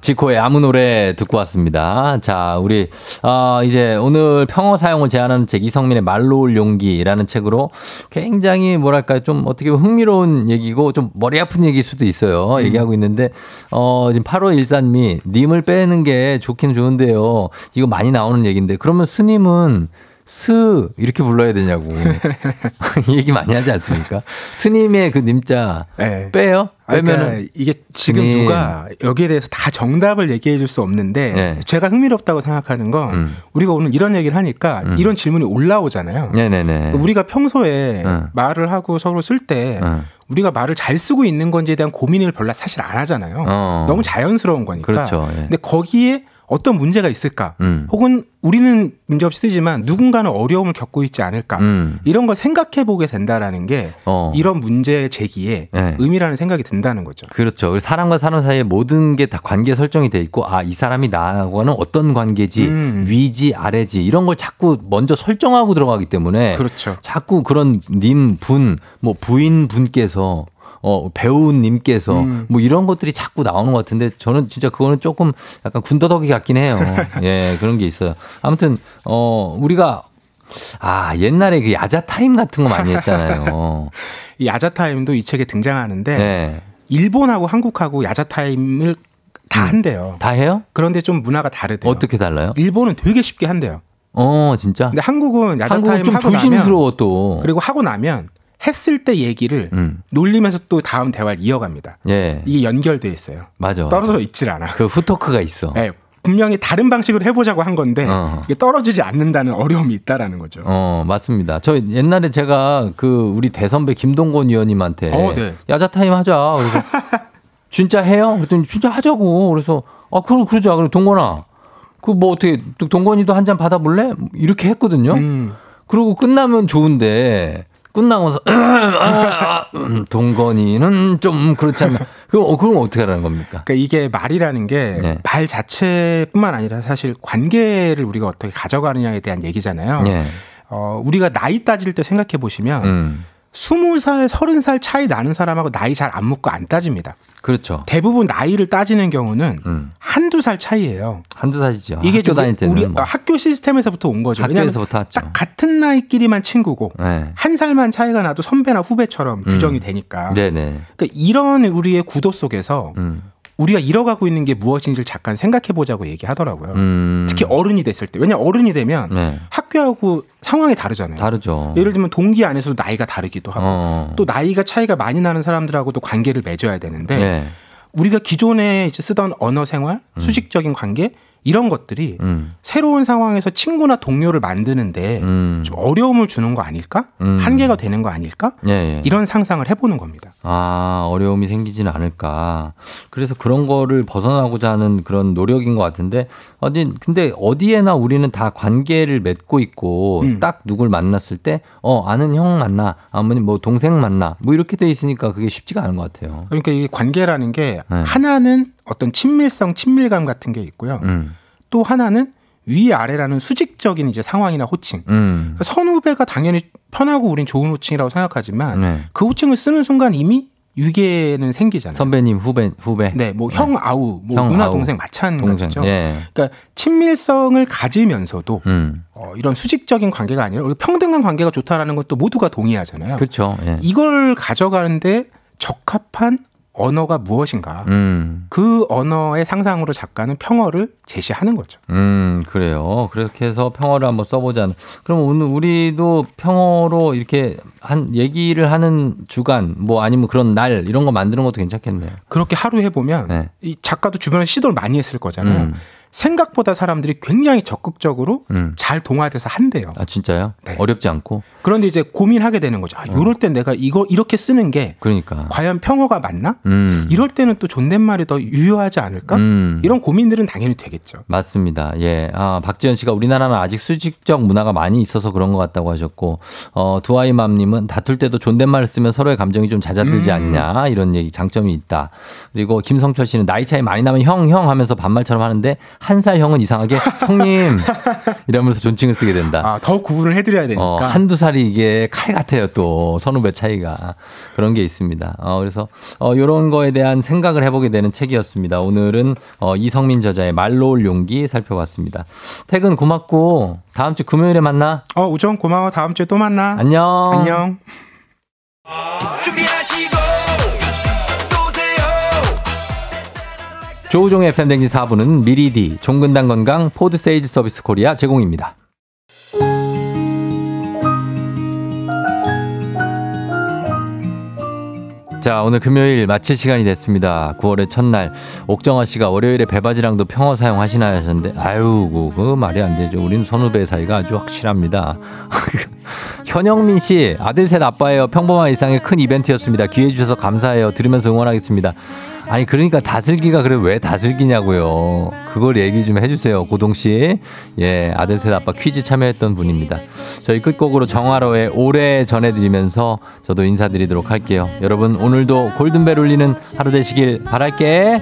Speaker 1: 지코의 아무 노래 듣고 왔습니다. 자, 우리, 아, 이제 오늘 평어 사용을 제안하는 책 이성민의 말로 올 용기라는 책으로 굉장히 뭐랄까 좀 어떻게 보면 흥미로운 얘기고 좀 머리 아픈 얘기일 수도 있어요. 얘기하고 있는데, 어, 지금 8호 일산미, 님을 빼는 게 좋긴 좋은데요. 이거 많이 나오는 얘기인데, 그러면 스님은 스 이렇게 불러야 되냐고 이 얘기 많이 하지 않습니까? 스님의 그 님자
Speaker 13: 네.
Speaker 1: 빼요?
Speaker 13: 아, 그러니까 이게 지금
Speaker 1: 스님.
Speaker 13: 누가 여기에 대해서 다 정답을 얘기해 줄 수 없는데
Speaker 1: 네.
Speaker 13: 제가 흥미롭다고 생각하는 건
Speaker 1: 음.
Speaker 13: 우리가 오늘 이런 얘기를 하니까
Speaker 1: 음.
Speaker 13: 이런 질문이 올라오잖아요.
Speaker 1: 네네네.
Speaker 13: 우리가 평소에
Speaker 1: 응.
Speaker 13: 말을 하고 서로 쓸때
Speaker 1: 응.
Speaker 13: 우리가 말을 잘 쓰고 있는 건지에 대한 고민을 별로 사실 안 하잖아요.
Speaker 1: 어.
Speaker 13: 너무 자연스러운 거니까.
Speaker 1: 그렇죠. 예.
Speaker 13: 근데 거기에 어떤 문제가 있을까?
Speaker 1: 음.
Speaker 13: 혹은 우리는 문제없이 쓰지만 누군가는 어려움을 겪고 있지 않을까?
Speaker 1: 음.
Speaker 13: 이런 걸 생각해 보게 된다라는 게
Speaker 1: 어.
Speaker 13: 이런 문제 제기에
Speaker 1: 네.
Speaker 13: 의미라는 생각이 든다는 거죠.
Speaker 1: 그렇죠. 사람과 사람 사이에 모든 게 다 관계 설정이 돼 있고 아 이 사람이 나하고는 어떤 관계지
Speaker 13: 음.
Speaker 1: 위지 아래지 이런 걸 자꾸 먼저 설정하고 들어가기 때문에
Speaker 13: 그렇죠.
Speaker 1: 자꾸 그런 님 분 뭐 부인 분께서 어 배우님께서
Speaker 13: 음.
Speaker 1: 뭐 이런 것들이 자꾸 나오는 것 같은데 저는 진짜 그거는 조금 약간 군더더기 같긴 해요. 예 그런 게 있어요. 아무튼 어 우리가 아 옛날에 그 야자 타임 같은 거 많이 했잖아요.
Speaker 13: 이 야자 타임도 이 책에 등장하는데
Speaker 1: 네.
Speaker 13: 일본하고 한국하고 야자 타임을 다 한대요.
Speaker 1: 다 해요?
Speaker 13: 그런데 좀 문화가 다르대요.
Speaker 1: 어떻게 달라요?
Speaker 13: 일본은 되게 쉽게 한대요.
Speaker 1: 어 진짜.
Speaker 13: 근데 한국은 야자
Speaker 1: 한국은
Speaker 13: 타임
Speaker 1: 좀
Speaker 13: 하고
Speaker 1: 조심스러워
Speaker 13: 나면
Speaker 1: 또.
Speaker 13: 그리고 하고 나면 했을 때 얘기를
Speaker 1: 음.
Speaker 13: 놀리면서 또 다음 대화를 이어갑니다.
Speaker 1: 예.
Speaker 13: 이게 연결돼 있어요.
Speaker 1: 맞아.
Speaker 13: 떨어져 있질 않아.
Speaker 1: 그 후토크가 있어.
Speaker 13: 네, 분명히 다른 방식으로 해보자고 한 건데
Speaker 1: 어.
Speaker 13: 이게 떨어지지 않는다는 어려움이 있다라는 거죠.
Speaker 1: 어, 맞습니다. 저 옛날에 제가 그 우리 대선배 김동건 의원님한테
Speaker 13: 어, 네.
Speaker 1: 야자 타임 하자. 그래서 진짜 해요? 그랬더니 진짜 하자고. 그래서 아, 그럼 그러자. 그럼 동건아. 그 뭐 어떻게 또 동건이도 한 잔 받아볼래? 이렇게 했거든요.
Speaker 13: 음.
Speaker 1: 그리고 끝나면 좋은데 끝나고서 음, 동건이는 좀 그렇지 않나. 그럼 어, 그럼 어떻게 하라는 겁니까?
Speaker 13: 그러니까 이게 말이라는 게말
Speaker 1: 네.
Speaker 13: 자체뿐만 아니라 사실 관계를 우리가 어떻게 가져가느냐에 대한 얘기잖아요.
Speaker 1: 예.
Speaker 13: 어, 우리가 나이 따질 때 생각해 보시면
Speaker 1: 음.
Speaker 13: 스무 살 서른 살 차이 나는 사람하고 나이 잘 안 묻고 안 따집니다.
Speaker 1: 그렇죠.
Speaker 13: 대부분 나이를 따지는 경우는
Speaker 1: 음.
Speaker 13: 한두 살 차이예요.
Speaker 1: 한두 살이죠.
Speaker 13: 이게
Speaker 1: 학교
Speaker 13: 좀
Speaker 1: 다닐 때는
Speaker 13: 우리
Speaker 1: 뭐.
Speaker 13: 학교 시스템에서부터 온 거죠.
Speaker 1: 학교에서부터 왔죠.
Speaker 13: 딱 같은 나이끼리만 친구고
Speaker 1: 네.
Speaker 13: 한 살만 차이가 나도 선배나 후배처럼 규정이
Speaker 1: 음.
Speaker 13: 되니까.
Speaker 1: 네네.
Speaker 13: 그러니까 이런 우리의 구도 속에서
Speaker 1: 음.
Speaker 13: 우리가 잃어가고 있는 게 무엇인지를 잠깐 생각해 보자고 얘기하더라고요.
Speaker 1: 음.
Speaker 13: 특히 어른이 됐을 때. 왜냐 어른이 되면
Speaker 1: 네.
Speaker 13: 학교하고 상황이 다르잖아요.
Speaker 1: 다르죠.
Speaker 13: 예를 들면 동기 안에서도 나이가 다르기도 하고
Speaker 1: 어.
Speaker 13: 또 나이가 차이가 많이 나는 사람들하고도 관계를 맺어야 되는데
Speaker 1: 네.
Speaker 13: 우리가 기존에 이제 쓰던 언어 생활,
Speaker 1: 음.
Speaker 13: 수직적인 관계 이런 것들이
Speaker 1: 음.
Speaker 13: 새로운 상황에서 친구나 동료를 만드는데
Speaker 1: 음.
Speaker 13: 좀 어려움을 주는 거 아닐까?
Speaker 1: 음.
Speaker 13: 한계가 되는 거 아닐까?
Speaker 1: 예, 예.
Speaker 13: 이런 상상을 해보는 겁니다.
Speaker 1: 아, 어려움이 생기지는 않을까. 그래서 그런 거를 벗어나고자 하는 그런 노력인 것 같은데, 어디, 근데 어디에나 우리는 다 관계를 맺고 있고,
Speaker 13: 음.
Speaker 1: 딱 누굴 만났을 때, 어, 아는 형 만나, 아버님 뭐 동생 만나, 뭐 이렇게 돼 있으니까 그게 쉽지가 않은 것 같아요.
Speaker 13: 그러니까 이 관계라는 게
Speaker 1: 네.
Speaker 13: 하나는 어떤 친밀성, 친밀감 같은 게 있고요.
Speaker 1: 음,
Speaker 13: 또 하나는 위 아래라는 수직적인 이제 상황이나 호칭.
Speaker 1: 음.
Speaker 13: 선후배가 당연히 편하고 우린 좋은 호칭이라고 생각하지만
Speaker 1: 네.
Speaker 13: 그 호칭을 쓰는 순간 이미 유괴는 생기잖아요.
Speaker 1: 선배님, 후배, 후배.
Speaker 13: 네, 뭐형 아우, 뭐
Speaker 1: 형,
Speaker 13: 누나
Speaker 1: 아우.
Speaker 13: 동생 마찬가지죠.
Speaker 1: 동생, 예.
Speaker 13: 그러니까 친밀성을 가지면서도
Speaker 1: 음.
Speaker 13: 어, 이런 수직적인 관계가 아니라 우리 평등한 관계가 좋다라는 것도 모두가 동의하잖아요.
Speaker 1: 그렇죠. 예.
Speaker 13: 이걸 가져가는데 적합한 언어가 무엇인가?
Speaker 1: 음.
Speaker 13: 그 언어의 상상으로 작가는 평어를 제시하는 거죠.
Speaker 1: 음, 그래요. 그렇게 해서 평어를 한번 써보자는. 그럼 오늘 우리도 평어로 이렇게 한 얘기를 하는 주간, 뭐 아니면 그런 날 이런 거 만드는 것도 괜찮겠네요.
Speaker 13: 그렇게 하루 해보면
Speaker 1: 네.
Speaker 13: 이 작가도 주변에 시도를 많이 했을 거잖아요.
Speaker 1: 음.
Speaker 13: 생각보다 사람들이 굉장히 적극적으로
Speaker 1: 음.
Speaker 13: 잘 동화돼서 한대요.
Speaker 1: 아, 진짜요?
Speaker 13: 네.
Speaker 1: 어렵지 않고?
Speaker 13: 그런데 이제 고민하게 되는 거죠. 아, 이럴 땐 내가 이거 이렇게 쓰는 게
Speaker 1: 그러니까.
Speaker 13: 과연 평어가 맞나?
Speaker 1: 음.
Speaker 13: 이럴 때는 또 존댓말이 더 유효하지 않을까?
Speaker 1: 음.
Speaker 13: 이런 고민들은 당연히 되겠죠.
Speaker 1: 맞습니다. 예. 아, 박지현 씨가 우리나라는 아직 수직적 문화가 많이 있어서 그런 것 같다고 하셨고, 어, 두아이맘님은 다툴 때도 존댓말을 쓰면 서로의 감정이 좀 잦아들지
Speaker 13: 음.
Speaker 1: 않냐, 이런 얘기, 장점이 있다. 그리고 김성철 씨는 나이 차이 많이 나면 형, 형 하면서 반말처럼 하는데, 한 살 형은 이상하게 형님! 이러면서 존칭을 쓰게 된다.
Speaker 13: 아, 더 구분을 해드려야 되니까.
Speaker 1: 어, 한두 살이 이게 칼 같아요, 또. 선후배 차이가. 그런 게 있습니다. 어, 그래서, 어, 요런 거에 대한 생각을 해보게 되는 책이었습니다. 오늘은, 어, 이성민 저자의 말로 올 용기 살펴봤습니다. 퇴근 고맙고, 다음 주 금요일에 만나.
Speaker 13: 어, 우정 고마워. 다음 주에 또 만나.
Speaker 1: 안녕.
Speaker 13: 안녕.
Speaker 1: 조우종의 FM대행진 4부는 미리디, 종근당 건강, 포드 세일즈 서비스 코리아 제공입니다. 자, 오늘 금요일 마칠 시간이 됐습니다. 9월의 첫날. 옥정아 씨가 월요일에 배바지랑도 평어 사용하시나 하셨는데, 아유, 그, 그 말이 안 되죠. 우리는 선후배 사이가 아주 확실합니다. 현영민 씨, 아들 셋 아빠예요. 평범한 일상의 큰 이벤트였습니다. 기회 주셔서 감사해요. 들으면서 응원하겠습니다. 아니 그러니까 다슬기가 그래 왜 다슬기냐고요. 그걸 얘기 좀 해주세요. 고동 씨, 예 아들 셋 아빠 퀴즈 참여했던 분입니다. 저희 끝곡으로 정화로의 오래 전해드리면서 저도 인사드리도록 할게요. 여러분 오늘도 골든벨 울리는 하루 되시길 바랄게.